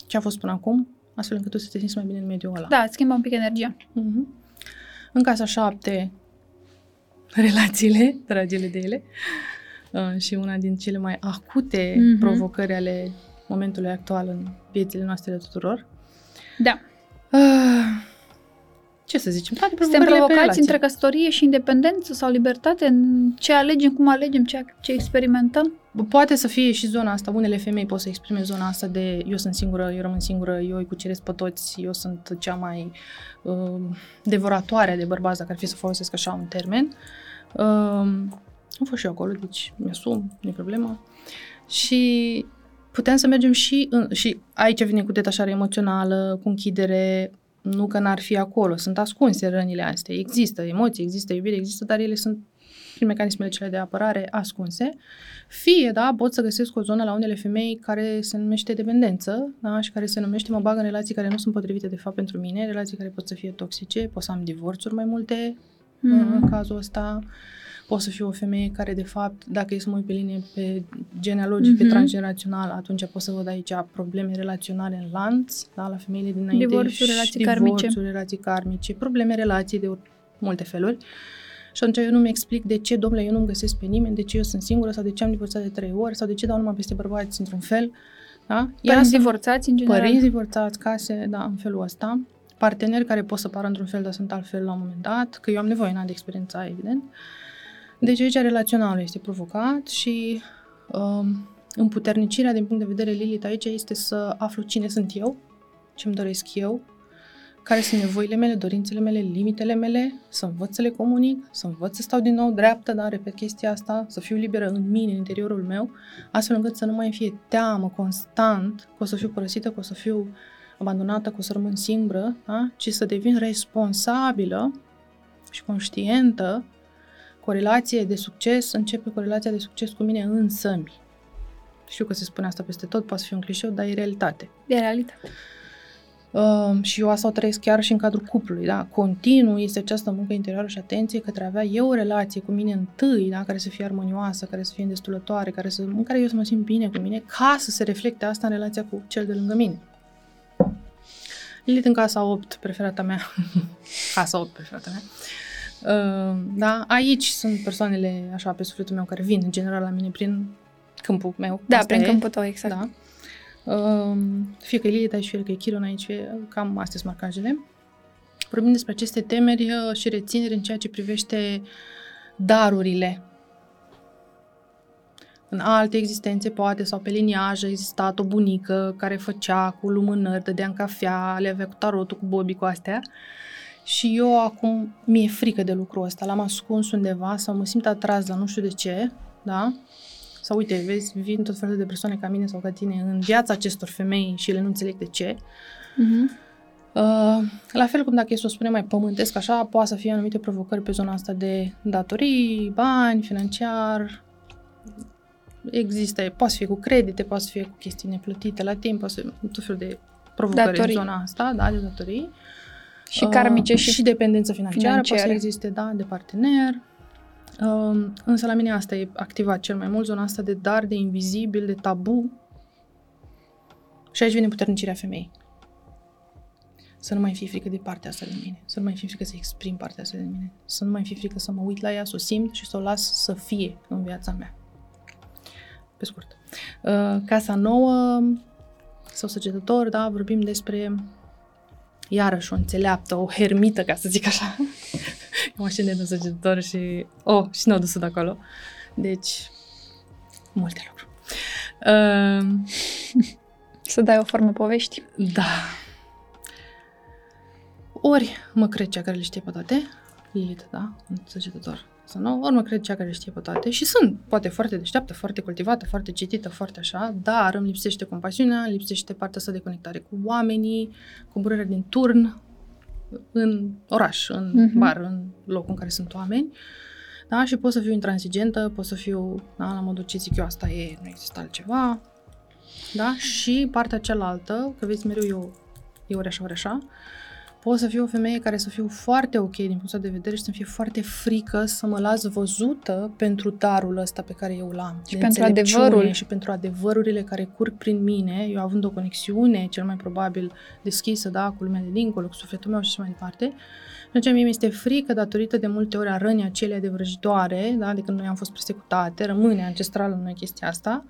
ce a fost până acum, astfel încât tu să te simți mai bine în mediul ăla. Da, schimbă un pic energia. Mm-hmm. În casa șapte, relațiile, dragile de ele. Uh, și una din cele mai acute mm-hmm. provocări ale momentului actual în viețile noastre de tuturor. Da. Uh, ce să zicem? Toate Suntem provocați între căsătorie și independență sau libertate? În ce alegem, cum alegem, ce, ce experimentăm? Poate să fie și zona asta. Unele femei pot să exprime zona asta de eu sunt singură, eu rămân singură, eu îi cuceresc pe toți, eu sunt cea mai uh, devoratoare de bărbați, dacă ar fi să folosesc așa un termen. Uh, am fost și eu acolo, deci mi-asum, nu e problemă. Și putem să mergem și, în, și aici vine cu detașare emoțională, cu închidere, nu că n-ar fi acolo, sunt ascunse rănile astea, există emoții, există iubire, există, dar ele sunt prin mecanismele cele de apărare ascunse. Fie, da, pot să găsesc o zonă la unele femei care se numește dependență, da, și care se numește mă bag în relații care nu sunt potrivite de fapt pentru mine, relații care pot să fie toxice, pot să am divorțuri mai multe mm. în cazul ăsta. Poți să fii o femeie care, de fapt, dacă e să mă uit pe linie pe genealogic, mm-hmm. pe mhm. transgenerațional, atunci poți să văd aici probleme relaționale în lanț, da, la femeile dinainte. Divorțuri, relații karmice. relații karmice, probleme, relații de multe feluri. Și atunci eu nu-mi explic de ce, domnule, eu nu-mi găsesc pe nimeni, de ce eu sunt singură sau de ce am divorțat de trei ori sau de ce dau numai peste bărbați într-un fel. Da? Părinți divorțați, în general. Părinți divorțați, case, da, în felul ăsta. Parteneri care pot să pară într-un fel, dar sunt altfel la un moment dat, că eu am nevoie, n de experiența, evident. Uh, deci aici relaționalul este provocat și um, împuternicirea din punct de vedere Lilith aici este să aflu cine sunt eu, ce îmi doresc eu, care sunt nevoile mele, dorințele mele, limitele mele, să învăț să le comunic, să învăț să stau din nou dreaptă, dar repet chestia asta, să fiu liberă în mine, în interiorul meu, astfel încât să nu mai fie teamă constant că o să fiu părăsită, că o să fiu abandonată, că o să rămân singură, da? ci să devin responsabilă și conștientă corelație de succes începe corelația de succes cu mine însămi. Știu că se spune asta peste tot, poate fi un clișeu, dar e realitate. E realitate. Uh, și eu asta o trăiesc chiar și în cadrul cuplului, da? Continuu este această muncă interioară și atenție către a avea eu o relație cu mine întâi, da? Care să fie armonioasă, care să fie îndestulătoare, care să, în care eu să mă simt bine cu mine, ca să se reflecte asta în relația cu cel de lângă mine. Lilith în casa 8, preferata mea. casa 8, preferata mea. Ehm, da, aici sunt persoanele așa pe sufletul meu care vin în general la mine prin câmpul meu. Da, Asta prin e. câmpul tău, exact. Da. Ehm, fie că e Lilith aici, fie că e Chiron aici, fie, cam astea sunt marcajele. Vorbim despre aceste temeri uh, și rețineri în ceea ce privește darurile. În alte existențe, poate, sau pe liniaj, a existat o bunică care făcea cu lumânări, dădea în cafea, le avea cu tarotul, cu bobi, cu astea. Uh, și eu acum mi-e frică de lucrul ăsta, l-am ascuns undeva sau mă simt atras la nu știu de ce, da? Sau uite, vezi, vin tot felul de persoane ca mine sau ca tine în viața acestor femei și ele nu înțeleg de ce. Uh-huh. Uh, la fel cum dacă e să o spunem mai pământesc așa, poate să fie anumite provocări pe zona asta de datorii, bani, financiar, există, poate să fie cu credite, poate să fie cu chestii neplătite la timp, poate să fie tot felul de provocări datorii. în zona asta, da, de datorii. Și uh, karmice și, și dependență financiară, financiară, poate să existe, da, de partener. Uh, însă la mine asta e activat cel mai mult, zona asta de dar, de invizibil, de tabu. Și aici vine puternicirea femeii. Să nu mai fie frică de partea asta de mine. Să nu mai fie frică să exprim partea asta de mine. Să nu mai fie frică să mă uit la ea, să o simt și să o las să fie în viața mea. Pe scurt. Uh, casa nouă sau săgetător, da, vorbim despre iarăși o înțeleaptă, o hermită, ca să zic așa. Eu mă de săgetător și, oh, și nu o dus de acolo. Deci, multe lucruri. Uh, să dai o formă povești. Da. Ori mă cred cea care le știe pe toate, Lilith, da, un săgetător sau nu, ori mă cred cea care le știe pe toate și sunt, poate, foarte deșteaptă, foarte cultivată, foarte citită, foarte așa, dar îmi lipsește compasiunea, lipsește partea asta de conectare cu oamenii, cu burerea din turn, în oraș, în uh-huh. bar, în locul în care sunt oameni. Da? Și pot să fiu intransigentă, pot să fiu, da, la modul ce zic eu, asta e, nu există altceva. Da? Și partea cealaltă, că vezi mereu eu, e ori așa, ori așa, pot să fiu o femeie care să fiu foarte ok din punctul de vedere și să fie foarte frică să mă las văzută pentru darul ăsta pe care eu l-am. Și pentru adevărul. Și pentru adevărurile care curg prin mine, eu având o conexiune cel mai probabil deschisă, da, cu lumea de dincolo, cu sufletul meu și așa mai departe. Și atunci mie mi-este frică datorită de multe ori a rănii acelea de vrăjitoare, da, de când noi am fost persecutate, rămâne ancestral în noi chestia asta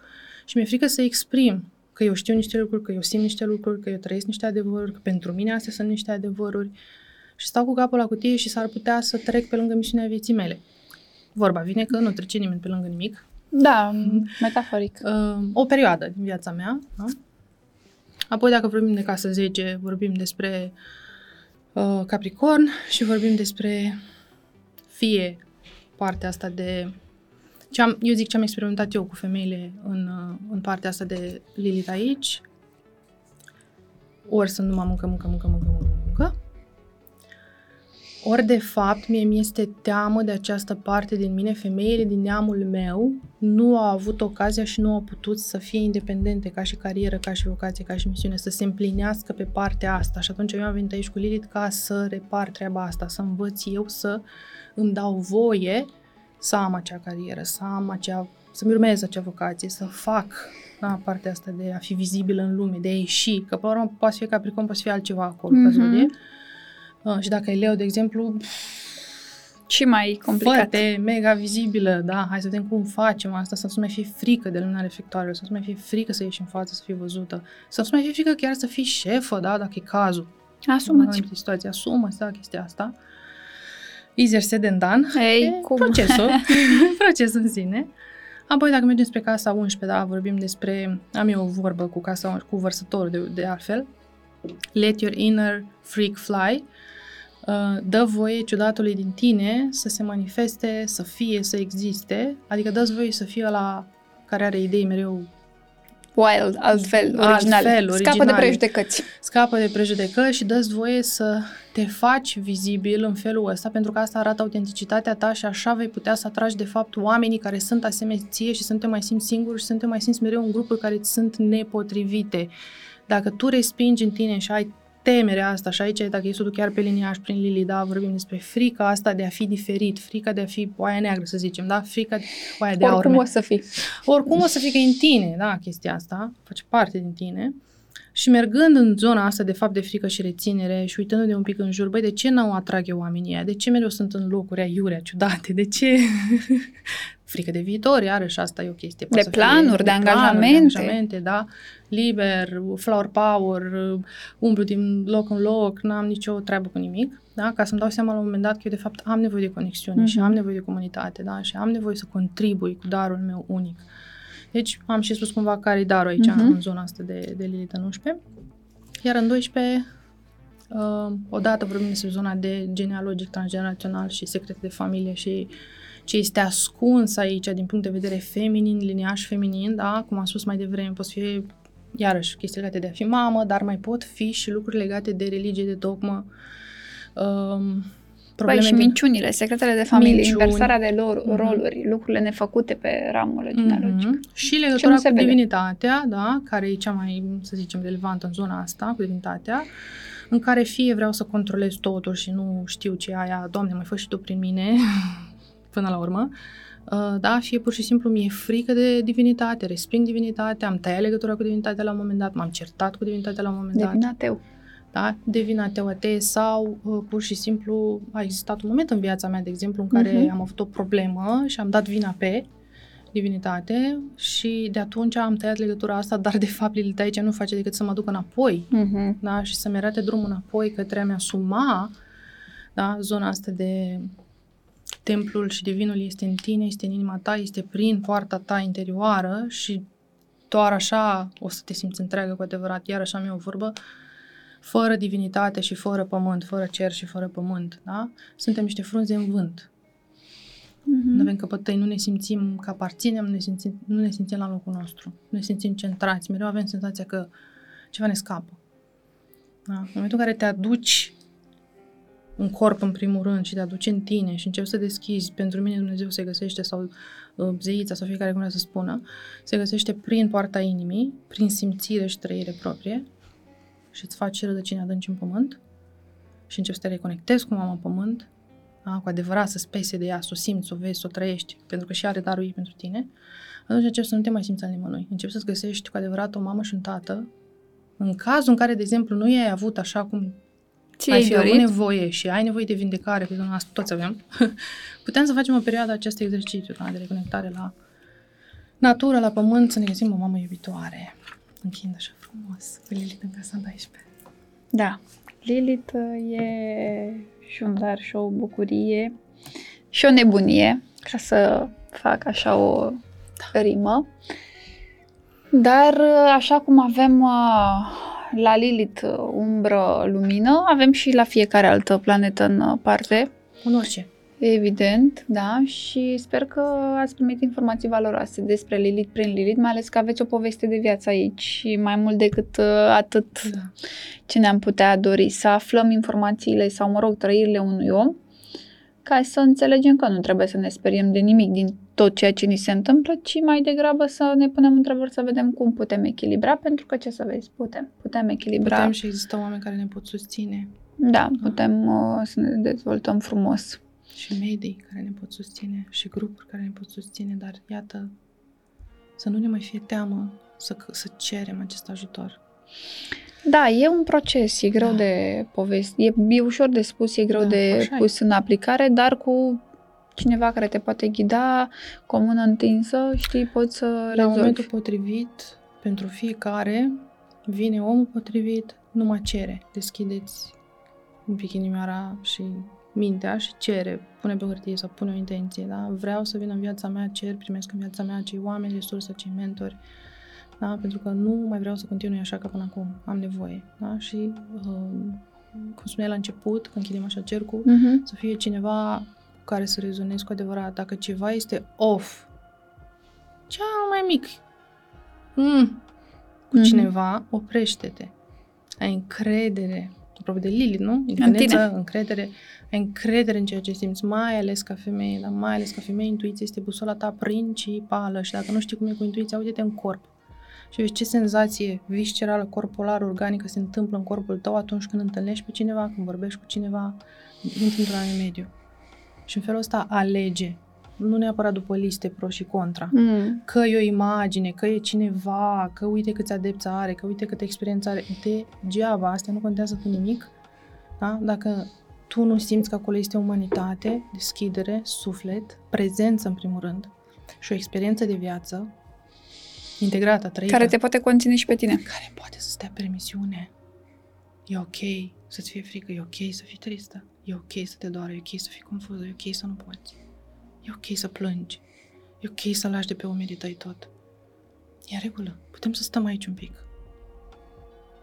și mi-e frică să exprim că eu știu niște lucruri, că eu simt niște lucruri, că eu trăiesc niște adevăruri, că pentru mine astea sunt niște adevăruri și stau cu capul la cutie și s-ar putea să trec pe lângă misiunea vieții mele. Vorba vine că nu trece nimeni pe lângă nimic. Da, metaforic. Uh, o perioadă din viața mea. Da? Apoi, dacă vorbim de casă 10, vorbim despre uh, Capricorn și vorbim despre fie partea asta de ce am, eu zic ce am experimentat eu cu femeile în, în partea asta de Lilith aici, ori sunt numai muncă, muncă, muncă, muncă, muncă, muncă, ori de fapt mie mi este teamă de această parte din mine, femeile din neamul meu nu au avut ocazia și nu au putut să fie independente ca și carieră, ca și vocație, ca și misiune, să se împlinească pe partea asta. Și atunci eu am venit aici cu Lilith ca să repar treaba asta, să învăț eu să îmi dau voie să am acea carieră, să am acea, să-mi urmez acea vocație, să fac da, partea asta de a fi vizibil în lume, de a ieși, că pe urmă poate fi Capricorn, poate fi altceva acolo, mm-hmm. zodie. Uh, și dacă e Leo, de exemplu, și mai complicat. Foarte mega vizibilă, da, hai să vedem cum facem asta, să nu mai fie frică de lumina reflectoarelor, să nu mai fie frică să ieși în față, să fie văzută, să nu mai fie frică chiar să fii șefă, da, dacă e cazul. Asumă-ți. În situație, asumă da, chestia asta. Easier said than done. Hey, cum? Procesul. procesul în sine. Apoi, dacă mergem spre casa 11, da, vorbim despre, am eu o vorbă cu casa cu vărsătorul de, de altfel, let your inner freak fly, uh, dă voie ciudatului din tine să se manifeste, să fie, să existe, adică dă voie să fie la care are idei mereu wild, altfel, originale. Altfel, originale. Scapă de prejudecăți. Scapă de prejudecăți și dă voie să te faci vizibil în felul ăsta, pentru că asta arată autenticitatea ta și așa vei putea să atragi de fapt oamenii care sunt asemenea ție și să nu te mai simți singur și să nu te mai simți mereu în grupuri care îți sunt nepotrivite. Dacă tu respingi în tine și ai temerea asta și aici, dacă e să duc chiar pe linia și prin Lili, da, vorbim despre frica asta de a fi diferit, frica de a fi oaia neagră, să zicem, da, frica de oaia de Oricum aur. o să fii. Oricum o să fii că e în tine, da, chestia asta, face parte din tine. Și mergând în zona asta de fapt de frică și reținere și uitându-ne un pic în jur, băi, de ce n-au atrag eu oamenii aia? De ce mereu sunt în locuri aiurea, ciudate? De ce? frică de viitor, iarăși asta e o chestie. de planuri, fie, de, de angajamente. Planuri, de angajamente, da. Liber, flower power, umblu din loc în loc, n-am nicio treabă cu nimic, da? Ca să-mi dau seama la un moment dat că eu de fapt am nevoie de conexiune mm-hmm. și am nevoie de comunitate, da? Și am nevoie să contribui cu darul meu unic. Deci am și spus cumva care e darul aici, mm-hmm. în zona asta de, de Lilith în 11. Iar în 12, uh, odată vorbim despre zona de genealogic transgenerațional și secrete de familie și ce este ascuns aici din punct de vedere feminin, liniaș feminin, da? Cum am spus mai devreme, poți fi iarăși chestii legate de a fi mamă, dar mai pot fi și lucruri legate de religie, de dogmă, um, probleme Băi, și minciunile, secretele de familie, minciuni. inversarea de lor, mm-hmm. roluri, lucrurile nefăcute pe ramul genealogic. Mm-hmm. Și legătura cu vede. divinitatea, da, care e cea mai, să zicem, relevantă în zona asta, cu divinitatea, în care fie vreau să controlez totul și nu știu ce aia, Doamne, mai fă și tu prin mine, până la urmă, Uh, da, fie pur și simplu mi-e frică de divinitate, resping divinitatea, am tăiat legătura cu divinitatea la un moment dat, m-am certat cu divinitatea la un moment Devin dat. ateu. Da, devin ateu atee sau uh, pur și simplu a existat un moment în viața mea, de exemplu, în care Mhm. am avut o problemă și am dat vina pe divinitate și de atunci am tăiat legătura asta, dar de fapt Lilith aici nu face decât să mă duc înapoi Mhm. da? și să-mi arate drumul înapoi către a-mi asuma da? zona asta de templul și divinul este în tine, este în inima ta, este prin poarta ta interioară și doar așa o să te simți întreagă cu adevărat. Iar așa mi-e o vorbă, fără divinitate și fără pământ, fără cer și fără pământ, da? Suntem niște frunze în vânt. Nu Mhm. avem căpătăi, nu ne simțim că aparținem, nu ne simțim, nu ne simțim la locul nostru. Nu ne simțim centrați. Mereu avem senzația că ceva ne scapă. Da? În momentul în care te aduci în corp, în primul rând, și te aduci în tine și începi să deschizi, pentru mine Dumnezeu se găsește, sau uh, zeița, sau fiecare cum vrea să spună, se găsește prin poarta inimii, prin simțire și trăire proprie și îți faci rădăcini adânci în pământ și începi să te reconectezi cu mama pământ, da? cu adevărat să spese de ea, să o simți, să o vezi, să o trăiești, pentru că și are darul ei pentru tine, atunci începi să nu te mai simți al nimănui. Începi să-ți găsești cu adevărat o mamă și un tată. În cazul în care, de exemplu, nu i-ai avut așa cum Ți ai ai fi avut dorit? nevoie și ai nevoie de vindecare, pe zona asta toți avem, putem să facem o perioadă acest exercițiu da, de reconectare la natură, la pământ, să ne găsim o mamă iubitoare. Închind așa frumos, cu Lilith în casa 12. Da. Lilith uh, e și un dar și o bucurie și o nebunie, ca să fac așa o rimă. Dar uh, așa cum avem uh, la Lilith uh, umbră, lumină, avem și la fiecare altă planetă în uh, parte. În orice. Evident, da, și sper că ați primit informații valoroase despre Lilith prin Lilith, mai ales că aveți o poveste de viață aici și mai mult decât uh, atât Da. ce ne-am putea dori, să aflăm informațiile sau, mă rog, trăirile unui om, ca să înțelegem că nu trebuie să ne speriem de nimic din tot ceea ce ni se întâmplă, ci mai degrabă să ne punem întrebări să vedem cum putem echilibra, pentru că ce să vezi, putem, putem echilibra, Putem și există oameni care ne pot susține da, putem uh, să ne dezvoltăm frumos. Și medii care ne pot susține și grupuri care ne pot susține, dar iată, să nu ne mai fie teamă să, să cerem acest ajutor. Da, e un proces, e greu Da. de povesti, e, e ușor de spus, e greu Da, de așa e. pus în aplicare, dar cu cineva care te poate ghida, cu o mână întinsă, știi, poți să La rezolvi. momentul potrivit, pentru fiecare, vine omul potrivit, nu mă cere. Deschideți un pic inimioara și mintea și cere, pune pe hârtie sau pune o intenție, da? Vreau să vin în viața mea, cer, primesc în viața mea acei oameni, resurse, acei mentori, da? Pentru că nu mai vreau să continui așa ca până acum, am nevoie, da? Și, um, cum spuneai la început, când închidem așa cercul, Mhm. să fie cineva cu care să rezonezi cu adevărat. Dacă ceva este off, cel mai mic, mm, cu Mhm. cineva, oprește-te. Ai încredere, apropo de Lilith, nu? Independență, tine. încredere. Ai încredere în ceea ce simți, mai ales ca femeie, dar mai ales ca femeie, intuiția este busola ta principală și dacă nu știi cum e cu intuiția, uite-te în corp. Și vezi ce senzație viscerală, corpolară, organică se întâmplă în corpul tău atunci când întâlnești pe cineva, când vorbești cu cineva, intri într-un anumit mediu. Și în felul ăsta alege, nu neapărat după liste pro și contra, Mm. că e o imagine, că e cineva, că uite câți adepți are, că uite câtă experiență are, degeaba, astea nu contează cu nimic, da? Dacă tu nu simți că acolo este umanitate, deschidere, suflet, prezență în primul rând și o experiență de viață integrată, trăită, Care te poate conține și pe tine. care poate să stea permisiune. E ok să-ți fie frică, e ok să fii tristă, e ok să te doară, e ok să fii confuză, e ok să nu poți. E ok să plângi, e ok să lași de pe umerii tăi tot. E în regulă, putem să stăm aici un pic.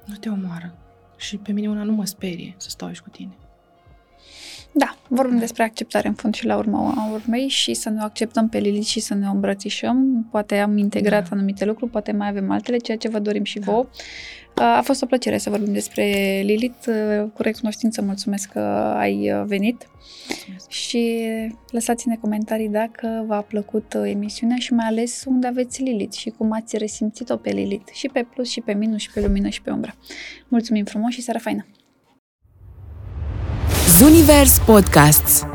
Nu te omoară. Și pe mine una nu mă sperie să stau aici cu tine. Da, vorbim despre acceptare în fond și la urma urmei și să ne acceptăm pe Lilith și să ne îmbrățișăm. Poate am integrat Da. anumite lucruri, poate mai avem altele, ceea ce vă dorim și Da. vouă. A fost o plăcere să vorbim despre Lilith. Cu recunoștință mulțumesc că ai venit Mulțumesc. și lăsați-ne comentarii dacă v-a plăcut emisiunea și mai ales unde aveți Lilith și cum ați resimțit-o pe Lilith. Și pe plus, și pe minus, și pe lumină, și pe umbră. Mulțumim frumos și seara faină! Zunivers Podcasts